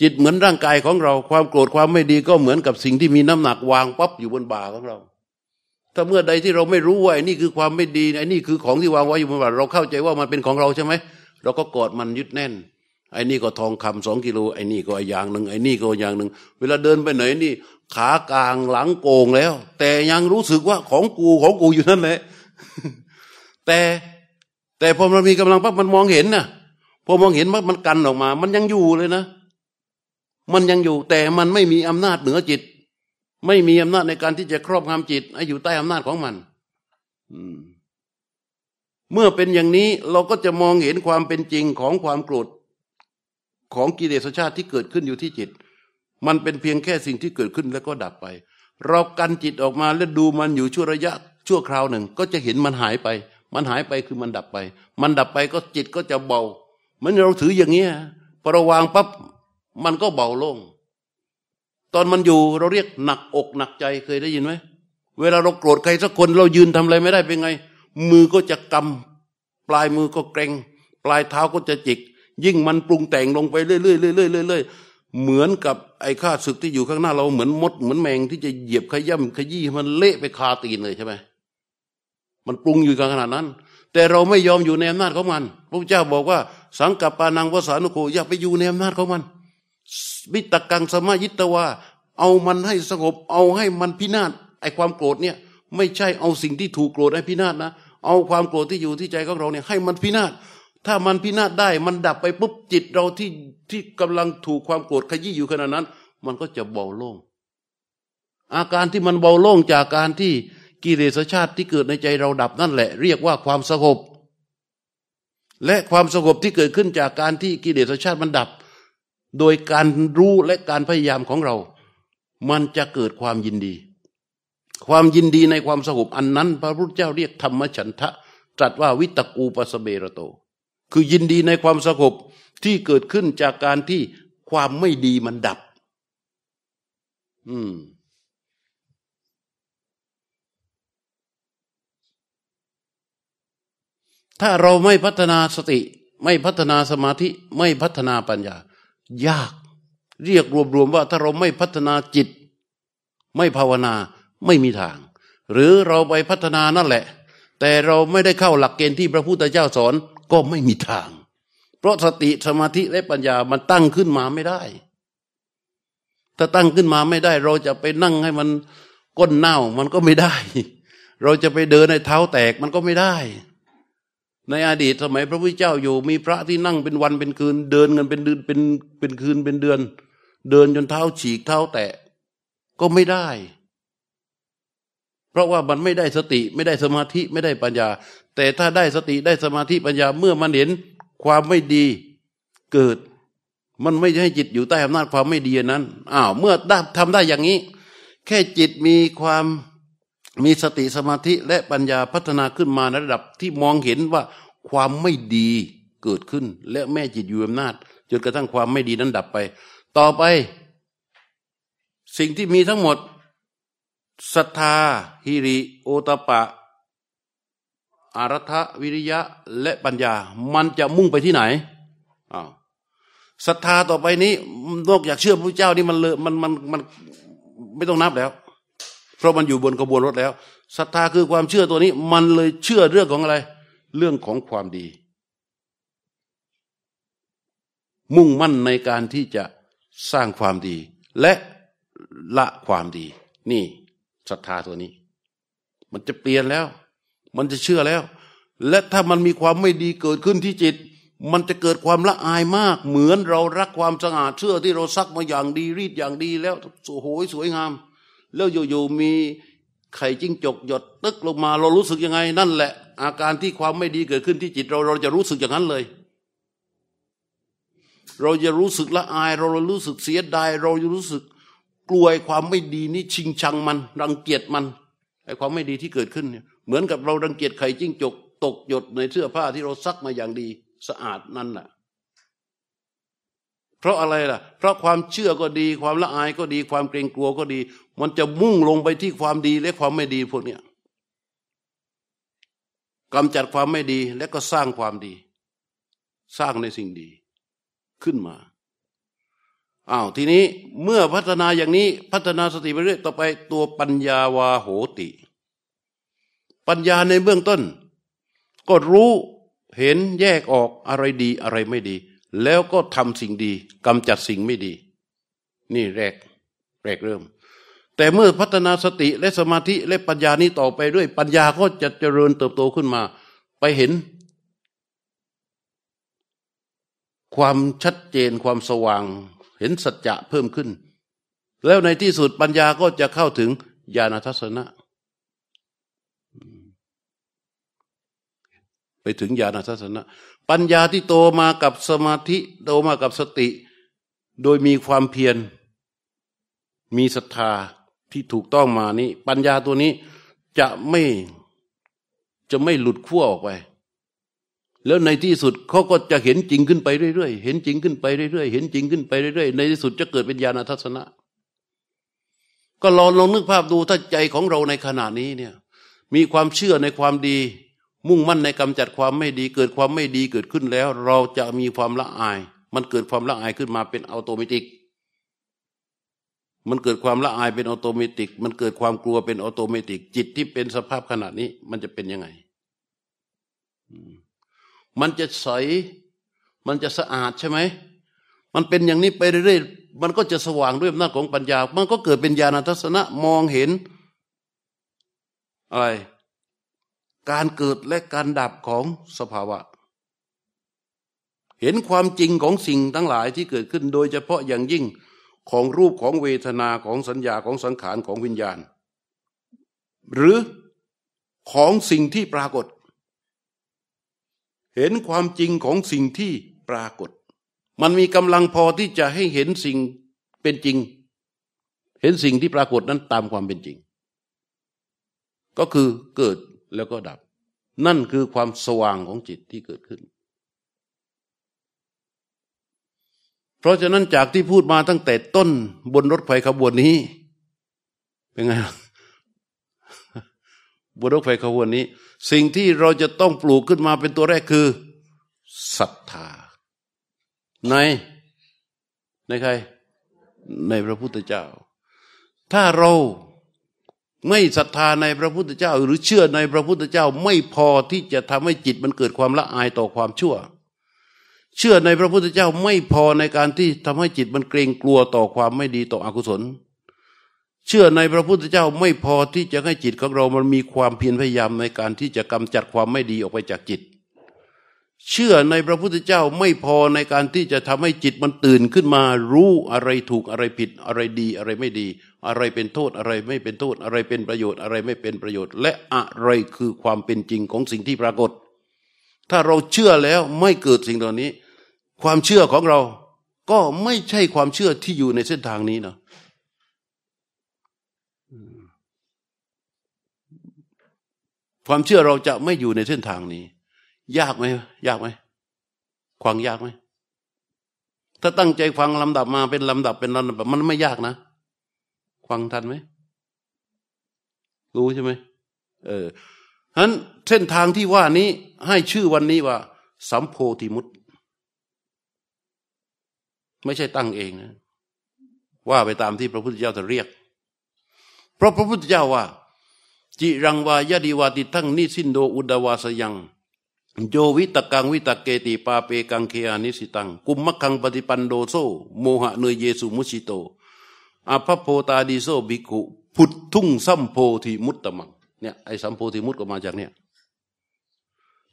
จิตเหมือนร่างกายของเรา ความโกรธความไม่ดีก็เหมือนกับสิ่งที่มีน้ำหนักวางปั๊บอยู่บนบ่าของเรา ถ้าเมื่อใดที่เราไม่รู้ว่าไอ้นี่คือความไม่ดีไอ้นี่คือของที่วางไว้อยู่บนบ่าเราเข้าใจว่ามันเป็นของเราใช่ไหมเราก็กอดมันยึดแน่นไอ้นี่ก็ทองคำสองกิโลไอ้นี่ก็อย่างหนึ่งไอ้นี่ก็อย่างหนึ่งเวลาเดินไปไหนนี่ ขากลางหลังโกงแล้ว แต่ยังรู้สึกว่าของกูของกูอยู่นั่นแหละแต่แต่พอมันมีกำลังปั๊บมันมองเห็นนะพอมองเห็นปั๊บมันกันออกมา มันยังอยู่เลยนะ มันยังอยู่แต่มันไม่มีอำนาจเหนือจิต ไม่มีอำนาจในการที่จะครอบงำจิตให้อยู่ใต้อำนาจของมันเมื่อเป็นอย่างนี้เราก็จะมองเห็นความเป็นจริงของความโกรธของกิเลสชาติที่เกิดขึ้นอยู่ที่จิต มันเป็นเพียงแค่สิ่งที่เกิดขึ้นแล้วก็ดับไป เรากันจิตออกมาแล้วดูมันอยู่ชั่วระยะ ชั่วคราวหนึ่ง ก็จะเห็นมันหายไป มันหายไปคือมันดับไป มันดับไปก็จิตก็จะเบาเหมือนเราถืออย่างเงี้ยพอเราวางปั๊บมันก็เบาลง ตอนมันอยู่เราเรียกหนักอกหนักใจเคยได้ยินไหมเวลาเราโกรธใครสักคนเรายืนทำอะไรไม่ได้เป็นไง มือก็จะกำปลายมือก็เกรงปลายเท้าก็จะจิก ยิ่งมันปรุงแต่งลงไปเรื่อยๆเรื่อยๆเรื่อยๆเหมือนกับไอ้ข้าศึกที่อยู่ข้างหน้าเราเหมือนมดเหมือนแมงที่จะเหยียบขย่ำขยี้มันเละไปคาตีนเลยใช่ไหมมันปรุงอยู่กันขนาดนั้น แต่เราไม่ยอมอยู่ในอำนาจของมันพระเจ้าบอกว่า สังกัปปานังวสานุโคอย่าไปอยู่ในอำนาจของมัน วิตกังสมายิตวาเอามันให้สงบ เอาให้มันพินาศไอความโกรธเนี่ย ไม่ใช่เอาสิ่งที่ถูกโกรธให้พินาศนะเอาความโกรธที่อยู่ที่ใจของเราเนี่ยให้มันพินาศถ้ามันพินาศได้มันดับไปปุ๊บจิตเราที่ที่กำลังถูกความโกรธขยี้อยู่ขณะนั้น มันก็จะเบาโล่ง อาการที่มันเบาโล่งจากการที่กิเลสชาติที่เกิดในใจเราดับนั่นแหละ เรียกว่าความสงบ และความสงบที่เกิดขึ้นจากการที่กิเลสชาติมันดับ โดยการรู้และการพยายามของเรา มันจะเกิดความยินดี ความยินดีในความสงบอันนั้น พระพุทธเจ้าเรียกธรรมฉันทะตรัสว่าวิตกูปสเบระโต คือยินดีในความสงบที่เกิดขึ้นจากการที่ความไม่ดีมันดับ อืมถ้าเราไม่พัฒนาสติ ไม่พัฒนาสมาธิไม่พัฒนาปัญญา ยาก เรียกรวมๆว่าถ้าเราไม่พัฒนาจิต ไม่ภาวนาไม่มีทาง หรือเราไปพัฒนานั่นแหละ แต่เราไม่ได้เข้าหลักเกณฑ์ที่พระพุทธเจ้าสอนก็ไม่มีทาง เพราะสติสมาธิและปัญญามันตั้งขึ้นมาไม่ได้ ถ้าตั้งขึ้นมาไม่ได้ เราจะไปนั่งให้มันก้นเน่ามันก็ไม่ได้ เราจะไปเดินในเท้าแตกมันก็ไม่ได้ ในอดีตสมัยพระพุทธเจ้าอยู่ มีพระที่นั่งเป็นวันเป็นคืน เดินกันเป็นเดือนเป็นเป็นคืนเป็นเดือน เดินจนเท้าฉีกเท้าแตะก็ไม่ได้ เพราะว่ามันไม่ได้สติไม่ได้สมาธิไม่ได้ปัญญา แต่ถ้าได้สติได้สมาธิปัญญาเมื่อมันเห็นความไม่ดีเกิด มันไม่ให้จิตอยู่ใต้อำนาจความไม่ดีนั้นอ้าวเมื่อได้ทำได้อย่างนี้ แค่จิตมีความ มีสติสมาธิและปัญญาพัฒนาขึ้นมาในระดับที่มองเห็นว่าความไม่ดีเกิดขึ้น และแม่จิตอยู่อำนาจจนกระทั่งความไม่ดีนั้นดับไป ต่อไป สิ่งที่มีทั้งหมดศรัทธาฮิริ โอตปะ อารัฐวิริยะและปัญญา มันจะมุ่งไปที่ไหนอ้าวศรัทธาต่อไปนี้นอกจากเชื่อพระเจ้านี่มันเลยมันมันมันไม่ต้องนับแล้ว เพราะมันอยู่บนกระบวนรถแล้วศรัทธาคือความเชื่อตัวนี้ มันเลยเชื่อเรื่องของอะไร เรื่องของความดี มุ่งมั่นในการที่จะสร้างความดี และละความดี นี่ศรัทธาตัวนี้ มันจะเปลี่ยนแล้ว มันจะเชื่อแล้ว และถ้ามันมีความไม่ดีเกิดขึ้นที่จิต มันจะเกิดความละอายมาก เหมือนเรารักความสะอาดเชื่อที่เราซักมาอย่างดีรีดอย่างดีแล้วโอ้โหสวยงาม แล้วอยู่ๆมีไข่จิ้งจกหยดตึกลงมา เรารู้สึกยังไง นั่นแหละ อาการที่ความไม่ดีเกิดขึ้นที่จิตเราเราจะรู้สึกอย่างนั้นเลย เราจะรู้สึกละอาย เรารู้สึกเสียดาย เราจะรู้สึกกลัวความไม่ดีนี่ชิงชังมัน รังเกียจมันไอ้ความไม่ดีที่เกิดขึ้นเนี่ยเหมือนกับเรารังเกียจไข่จิ้งจก ตกหยดในเสื้อผ้าที่เราซักมาอย่างดี สะอาดนั่นแหละ เพราะอะไรล่ะ เพราะความเชื่อก็ดี ความละอายก็ดี ความเกรงกลัวก็ดี มันจะมุ่งลงไปที่ความดีและความไม่ดีพวกเนี้ยกำจัดความไม่ดีและก็สร้างความดี สร้างในสิ่งดีขึ้นมาอ้าวทีนี้เมื่อพัฒนาอย่างนี้พัฒนาสติไปเรื่อยต่อไปตัวปัญญาวาโหติ ปัญญาในเบื้องต้น ก็รู้เห็นแยกออกอะไรดีอะไรไม่ดี แล้วก็ทำสิ่งดีกำจัดสิ่งไม่ดี นี่แรกแรกเริ่ม แต่เมื่อพัฒนาสติและสมาธิและปัญญานี้ต่อไปด้วย ปัญญาก็จะเจริญเติบโตขึ้นมา ไปเห็น ความชัดเจนความสว่าง เห็นสัจจะเพิ่มขึ้น แล้วในที่สุดปัญญาก็จะเข้าถึงญาณทัศนะ ไปถึงญาณทัศนะ ปัญญาที่โตมากับสมาธิโตมากับสติ โดยมีความเพียร มีศรัทธาที่ถูกต้องมานี้ ปัญญาตัวนี้จะไม่จะไม่หลุดขั้วออกไป แล้วในที่สุดเขาก็จะเห็นจริงขึ้นไปเรื่อยๆ เห็นจริงขึ้นไปเรื่อยๆ เห็นจริงขึ้นไปเรื่อยๆ ในที่สุดจะเกิดเป็นญาณทัศนะ ก็ลองลองนึกภาพดูถ้าใจของเราในขณะนี้เนี่ย มีความเชื่อในความดี มุ่งมั่นในกำจัดความไม่ดี เกิดความไม่ดีเกิดขึ้นแล้ว เราจะมีความละอาย มันเกิดความละอายขึ้นมาเป็นอัตโนมัติมันเกิดความละอายเป็นอัตโนมัติมันเกิดความกลัวเป็นอัตโนมัติจิตที่เป็นสภาพขนาดนี้ มันจะเป็นยังไง มันจะใส มันจะสะอาดใช่ไหม มันเป็นอย่างนี้ไปเรื่อยๆ มันก็จะสว่างด้วยอำนาจของปัญญา มันก็เกิดเป็นญาณทัศนะมองเห็นอะไร การเกิดและการดับของสภาวะ เห็นความจริงของสิ่งทั้งหลายที่เกิดขึ้นโดยเฉพาะอย่างยิ่งของรูปของเวทนาของสัญญาของสังขารของวิญญาณ หรือของสิ่งที่ปรากฏ เห็นความจริงของสิ่งที่ปรากฏ มันมีกำลังพอที่จะให้เห็นสิ่งเป็นจริง เห็นสิ่งที่ปรากฏนั้นตามความเป็นจริง ก็คือเกิด แล้วก็ดับ นั่นคือความสว่างของจิตที่เกิดขึ้น เพราะฉะนั้นจากที่พูดมาตั้งแต่ต้นบนรถไฟขบวนนี้ เป็นไงบนรถไฟขบวนนี้ สิ่งที่เราจะต้องปลูกขึ้นมาเป็นตัวแรกคือศรัทธา ในในใคร ในพระพุทธเจ้า ถ้าเรา ไม่ศรัทธาในพระพุทธเจ้า หรือเชื่อในพระพุทธเจ้าไม่พอที่จะทำให้จิตมันเกิดความละอายต่อความชั่ว เชื่อในพระพุทธเจ้าไม่พอในการที่ทำให้จิตมันเกรงกลัวต่อความไม่ดีต่ออกุศล เชื่อในพระพุทธเจ้าไม่พอที่จะให้จิตของเรามันมีความเพียรพยายามในการที่จะกำจัดความไม่ดีออกไปจากจิต เชื่อในพระพุทธเจ้าไม่พอในการที่จะทำให้จิตมันตื่นขึ้นมา รู้อะไรถูกอะไรผิดอะไรดีอะไรไม่ดี อะไรเป็นโทษอะไรไม่เป็นโทษอะไรเป็นประโยชน์อะไรไม่เป็นประโยชน์ และอะไรคือความเป็นจริงของสิ่งที่ปรากฏ ถ้าเราเชื่อแล้วไม่เกิดสิ่งเหล่านี้ ความเชื่อของเราก็ไม่ใช่ความเชื่อที่อยู่ในเส้นทางนี้นะความเชื่อเราจะไม่อยู่ในเส้นทางนี้ ยากไหมยากไหมควางยากไหมถ้าตั้งใจฟังลำดับมาเป็นลำดับเป็นลำดับมันไม่ยากนะฟังทันไหมรู้ใช่ไหมเออฉะนั้นเส้นทางที่ว่านี้ให้ชื่อวันนี้ว่า สัมโพธิมุตไม่ใช่ตั้งเองนะ ว่าไปตามที่พระพุทธเจ้าจะเรียก เพราะพระพุทธเจ้าว่า จิรังวายดีวาติทั้งนิสินโดอุดวาสยัง โยวิตกังวิตเกติปาเปกังเคอานิสิตัง กุมมักขังปฏิปันโดโซโมหะเนยเยสุมุชิโตอภโพตาดีโซบิกุพุททุ่งสัมโพธิมุตตมังเนี่ยไอ้สัมโพธิมุตก็มาจากเนี่ย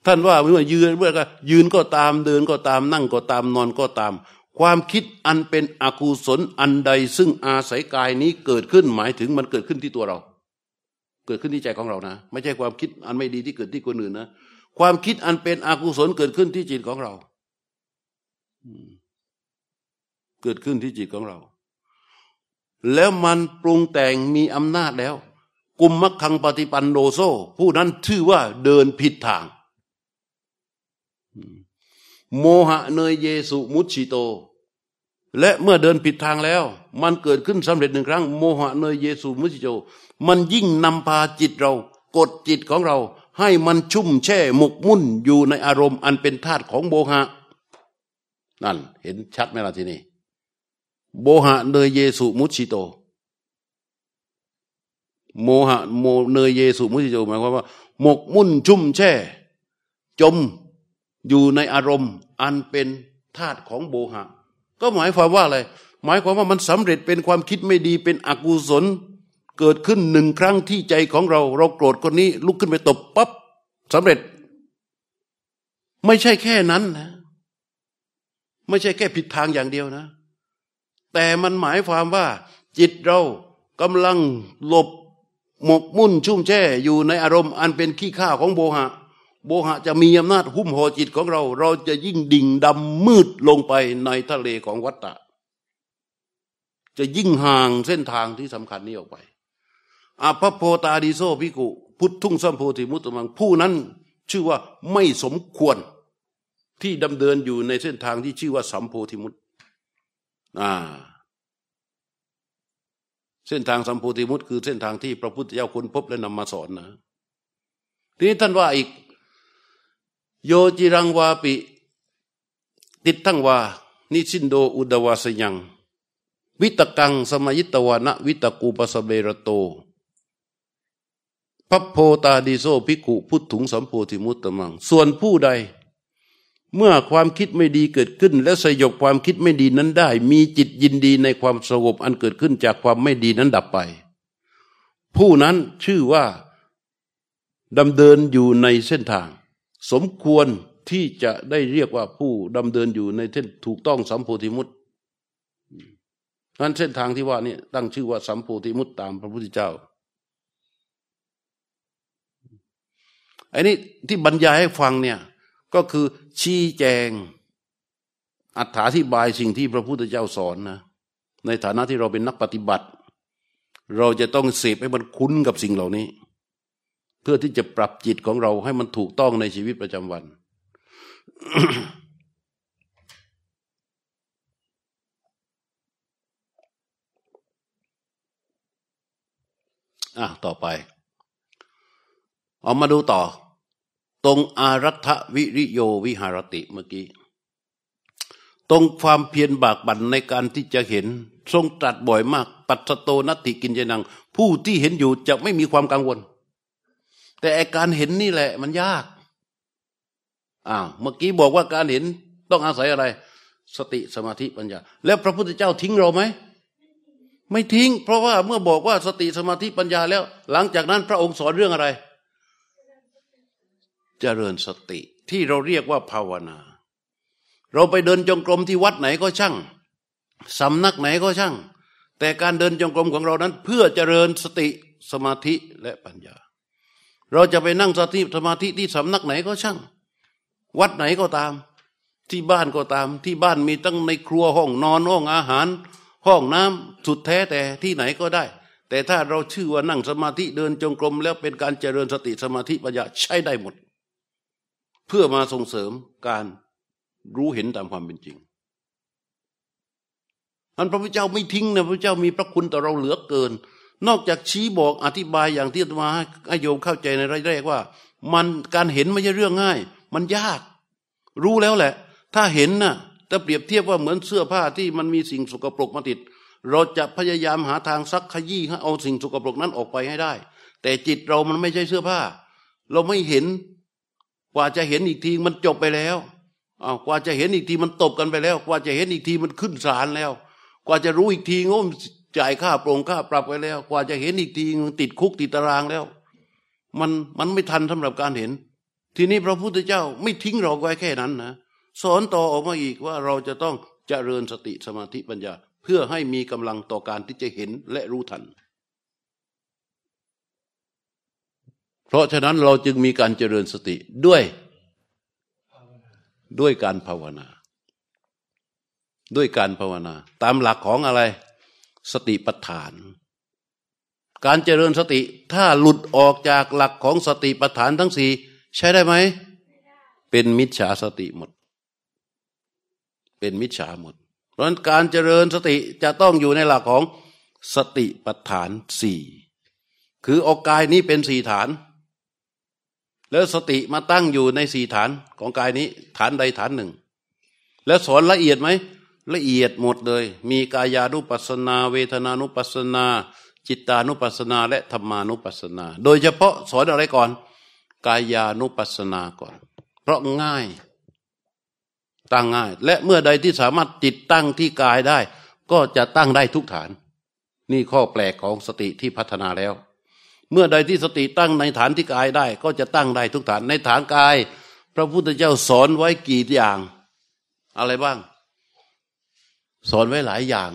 ท่านว่าเมื่อยืนเมื่อก็ยืนก็ตามเดินก็ตามนั่งก็ตามนอนก็ตาม ความคิดอันเป็นอกุศลอันใด ซึ่งอาศัยกายนี้เกิดขึ้นหมายถึงมันเกิดขึ้นที่ตัวเรา เกิดขึ้นที่ใจของเรานะ ไม่ใช่ความคิดอันไม่ดีที่เกิดที่คนอื่นนะ ความคิดอันเป็นอกุศลเกิดขึ้นที่จิตของเรา เกิดขึ้นที่จิตของเรา แล้วมันปรุงแต่งมีอำนาจแล้ว กุมมักคังปฏิปันโดโซผู้นั้นชื่อว่าเดินผิดทาง โมหะเนยเยสุมุชิโต และเมื่อเดินผิดทางแล้ว มันเกิดขึ้นสำเร็จหนึ่งครั้ง โมหะเนยเยสุมุชิโต มันยิ่งนำพาจิตเรา กดจิตของเรา ให้มันชุ่มแช่หมกมุ่นอยู่ในอารมณ์อันเป็นธาตุของโมหะ นั่น เห็นชัดไหมล่ะทีนี้โมหะเนยเยสุมุชิโต โมหะโมเนยเยสุมุชิโตหมายความว่า หมกมุ่นชุ่มแช่ จมอยู่ในอารมณ์อันเป็นธาตุของโบหะ ก็หมายความว่าอะไรหมายความว่ามันสำเร็จเป็นความคิดไม่ดีเป็นอกุศล เกิดขึ้นหนึ่งครั้งที่ใจของเรา เราโกรธคนนี้ ลุกขึ้นไปตบปั๊บสำเร็จ ไม่ใช่แค่นั้นนะ ไม่ใช่แค่ผิดทางอย่างเดียวนะ แต่มันหมายความว่า จิตเรากำลังหลบหมกมุ่นชุ่มแช่อยู่ในอารมณ์อันเป็นขี้ข้าของโบหะ โบหะจะมีอำนาจหุ้มห่อจิตของเรา เราจะยิ่งดิ่งดำมืดลงไปในทะเลของวัฏฏะจะยิ่งห่างเส้นทางที่สำคัญนี้ออกไป อาภโพตาดิโซพิกุ พุทธุงสัมโพธิมุตตมัง ผู้นั้นชื่อว่าไม่สมควรที่ดำเดินอยู่ในเส้นทางที่ชื่อว่าสัมโพธิมุตอ่าเส้นทางสัมโพธิมุตคือเส้นทางที่พระพุทธเจ้าค้นพบและนำมาสอนนะ ทีนี้ท่านว่าอีก โยจิรังวาปิ ติดทั้งว่านิสินโดอุดวาสยัง วิตกังสมัยตวานะ วิตกูปสเบรโต พัพโพตาดิโซภิกขุพุทถุงสัมโพธิมุตตมัง ส่วนผู้ใด เมื่อความคิดไม่ดีเกิดขึ้น และสยบความคิดไม่ดีนั้นได้ มีจิตยินดีในความสงบอันเกิดขึ้นจากความไม่ดีนั้นดับไป ผู้นั้นชื่อว่าดำเดินอยู่ในเส้นทาง สมควรที่จะได้เรียกว่าผู้ดำเดินอยู่ในเส้นถูกต้องสัมโพธิมุตนั้นเส้นทางที่ว่านี่ตั้งชื่อว่าสัมโพธิมุตตามพระพุทธเจ้า อันนี้ที่บรรยายให้ฟังเนี่ยก็คือชี้แจงอธิบายสิ่งที่พระพุทธเจ้าสอนนะในฐานะที่เราเป็นนักปฏิบัติ เราจะต้องเสพให้มันคุ้นกับสิ่งเหล่านี้ เพื่อที่จะปรับจิตของเราให้มันถูกต้องในชีวิตประจำวัน อะ ต่อไป เอามาดูต่อ ตรงอารัฐวิริโยวิหารติเมื่อกี้ ตรงความเพียรบากบั่นในการที่จะเห็น ทรงตรัสบ่อยมาก ปัตโตนัตติกินจนัง ผู้ที่เห็นอยู่จะไม่มีความกังวล แต่การเห็นนี่แหละ มันยากอ้าวเมื่อกี้บอกว่าการเห็นต้องอาศัยอะไร สติสมาธิปัญญา แล้วพระพุทธเจ้าทิ้งเราไหมไม่ทิ้ง เพราะว่าเมื่อบอกว่าสติสมาธิปัญญาแล้ว หลังจากนั้นพระองค์สอนเรื่องอะไร เจริญสติ ที่เราเรียกว่าภาวนา เราไปเดินจงกรมที่วัดไหนก็ช่างสำนักไหนก็ช่าง แต่การเดินจงกรมของเรานั้น เพื่อเจริญสติสมาธิและปัญญา เราจะไปนั่งสติสมาธิที่สำนักไหนก็ช่าง วัดไหนก็ตาม ที่บ้านก็ตาม ที่บ้านมีตั้งในครัวห้องนอนห้องอาหาร ห้องน้ำสุดแท้แต่ที่ไหนก็ได้ แต่ถ้าเราชื่อว่านั่งสมาธิเดินจงกรมแล้วเป็นการเจริญสติสมาธิปัญญาใช้ได้หมด เพื่อมาส่งเสริมการรู้เห็นตามความเป็นจริงอันพระพุทธเจ้าไม่ทิ้งนะพระพุทธเจ้ามีพระคุณต่อเราเหลือเกิน นอกจากชี้บอกอธิบายอย่างที่มาให้โยมเข้าใจในแรกว่า มันการเห็นไม่ใช่เรื่องง่าย มันยาก รู้แล้วแหละ ถ้าเห็นนะ่ะถ้าเปรียบเทียบว่าเหมือนเสื้อผ้าที่มันมีสิ่งสกปรกมาติด เราจะพยายามหาทางซักขยี้ให้เอาสิ่งสกปรกนั้นออกไปให้ได้ แต่จิตเรามันไม่ใช่เสื้อผ้า เราไม่เห็น กว่าจะเห็นอีกทีมันจบไปแล้วอ้าวกว่าจะเห็นอีกทีมันตบกันไปแล้ว กว่าจะเห็นอีกทีมันขึ้นศาลแล้ว กว่าจะรู้อีกทีงมจ่ายค่าโปรงค่าปรับไปแล้ว กว่าจะเห็นอีกทีมันติดคุกติดตารางแล้ว มันมันไม่ทันสำหรับการเห็น ทีนี้พระพุทธเจ้าไม่ทิ้งเราไว้แค่นั้นนะสอนต่อออกมาอีกว่าเราจะต้องเจริญสติสมาธิปัญญา เพื่อให้มีกำลังต่อการที่จะเห็นและรู้ทัน เพราะฉะนั้นเราจึงมีการเจริญสติด้วยด้วยการภาวนา ด้วยการภาวนา ตามหลักของอะไร สติปัฏฐาน การเจริญสติถ้าหลุดออกจากหลักของสติปัฏฐานทั้งสี่ใช้ได้ไหม เป็นมิจฉาสติหมด เป็นมิจฉาหมด เพราะการเจริญสติจะต้องอยู่ในหลักของสติปัฏฐานสี่คืออกกายนี้เป็นสี่ฐาน แล้วสติมาตั้งอยู่ในสี่ฐานของกายนี้ ฐานใดฐานหนึ่ง แล้วสอนละเอียดไหมละเอียดหมดเลย มีกายานุปัสนา เวทนานุปัสนา จิตานุปัสนา และธรรมานุปัสนา โดยเฉพาะสอนอะไรก่อน กายานุปัสนาก่อน เพราะง่ายตั้งง่าย และเมื่อใดที่สามารถจิตตั้งที่กายได้ ก็จะตั้งได้ทุกฐาน นี่ข้อแปลกของสติที่พัฒนาแล้ว เมื่อใดที่สติตั้งในฐานที่กายได้ ก็จะตั้งได้ทุกฐานในฐานกาย พระพุทธเจ้าสอนไว้กี่อย่าง อะไรบ้าง สอนไว้หลายอย่าง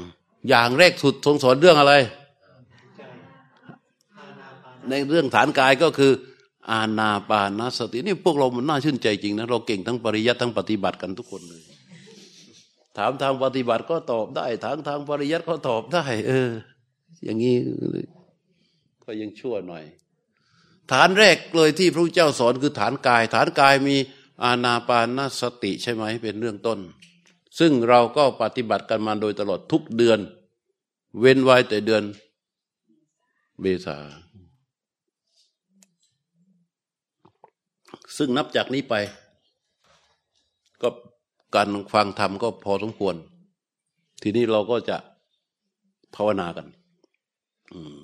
อย่างแรกสุดทรงสอนเรื่องอะไร ในเรื่องฐานกายก็คือ อาณาปานสตินี่พวกเรามันน่าชื่นใจจริงนะเราเก่งทั้งปริยัติทั้งปฏิบัติกันทุกคนเลย ถามทางปฏิบัติก็ตอบได้ถามทางปริยัติก็ตอบได้ เออ อย่างนี้ ก็ยังชั่วหน่อย ฐานแรกเลยที่พระเจ้าสอนคือฐานกาย ฐานกายมีอาณาปานสติใช่ไหมเป็นเรื่องต้น ซึ่งเราก็ปฏิบัติกันมาโดยตลอดทุกเดือน เว้นไว้แต่เดือนเมษาซึ่งนับจากนี้ไป ก็การฟังธรรมก็พอสมควร ทีนี้เราก็จะภาวนากัน อืม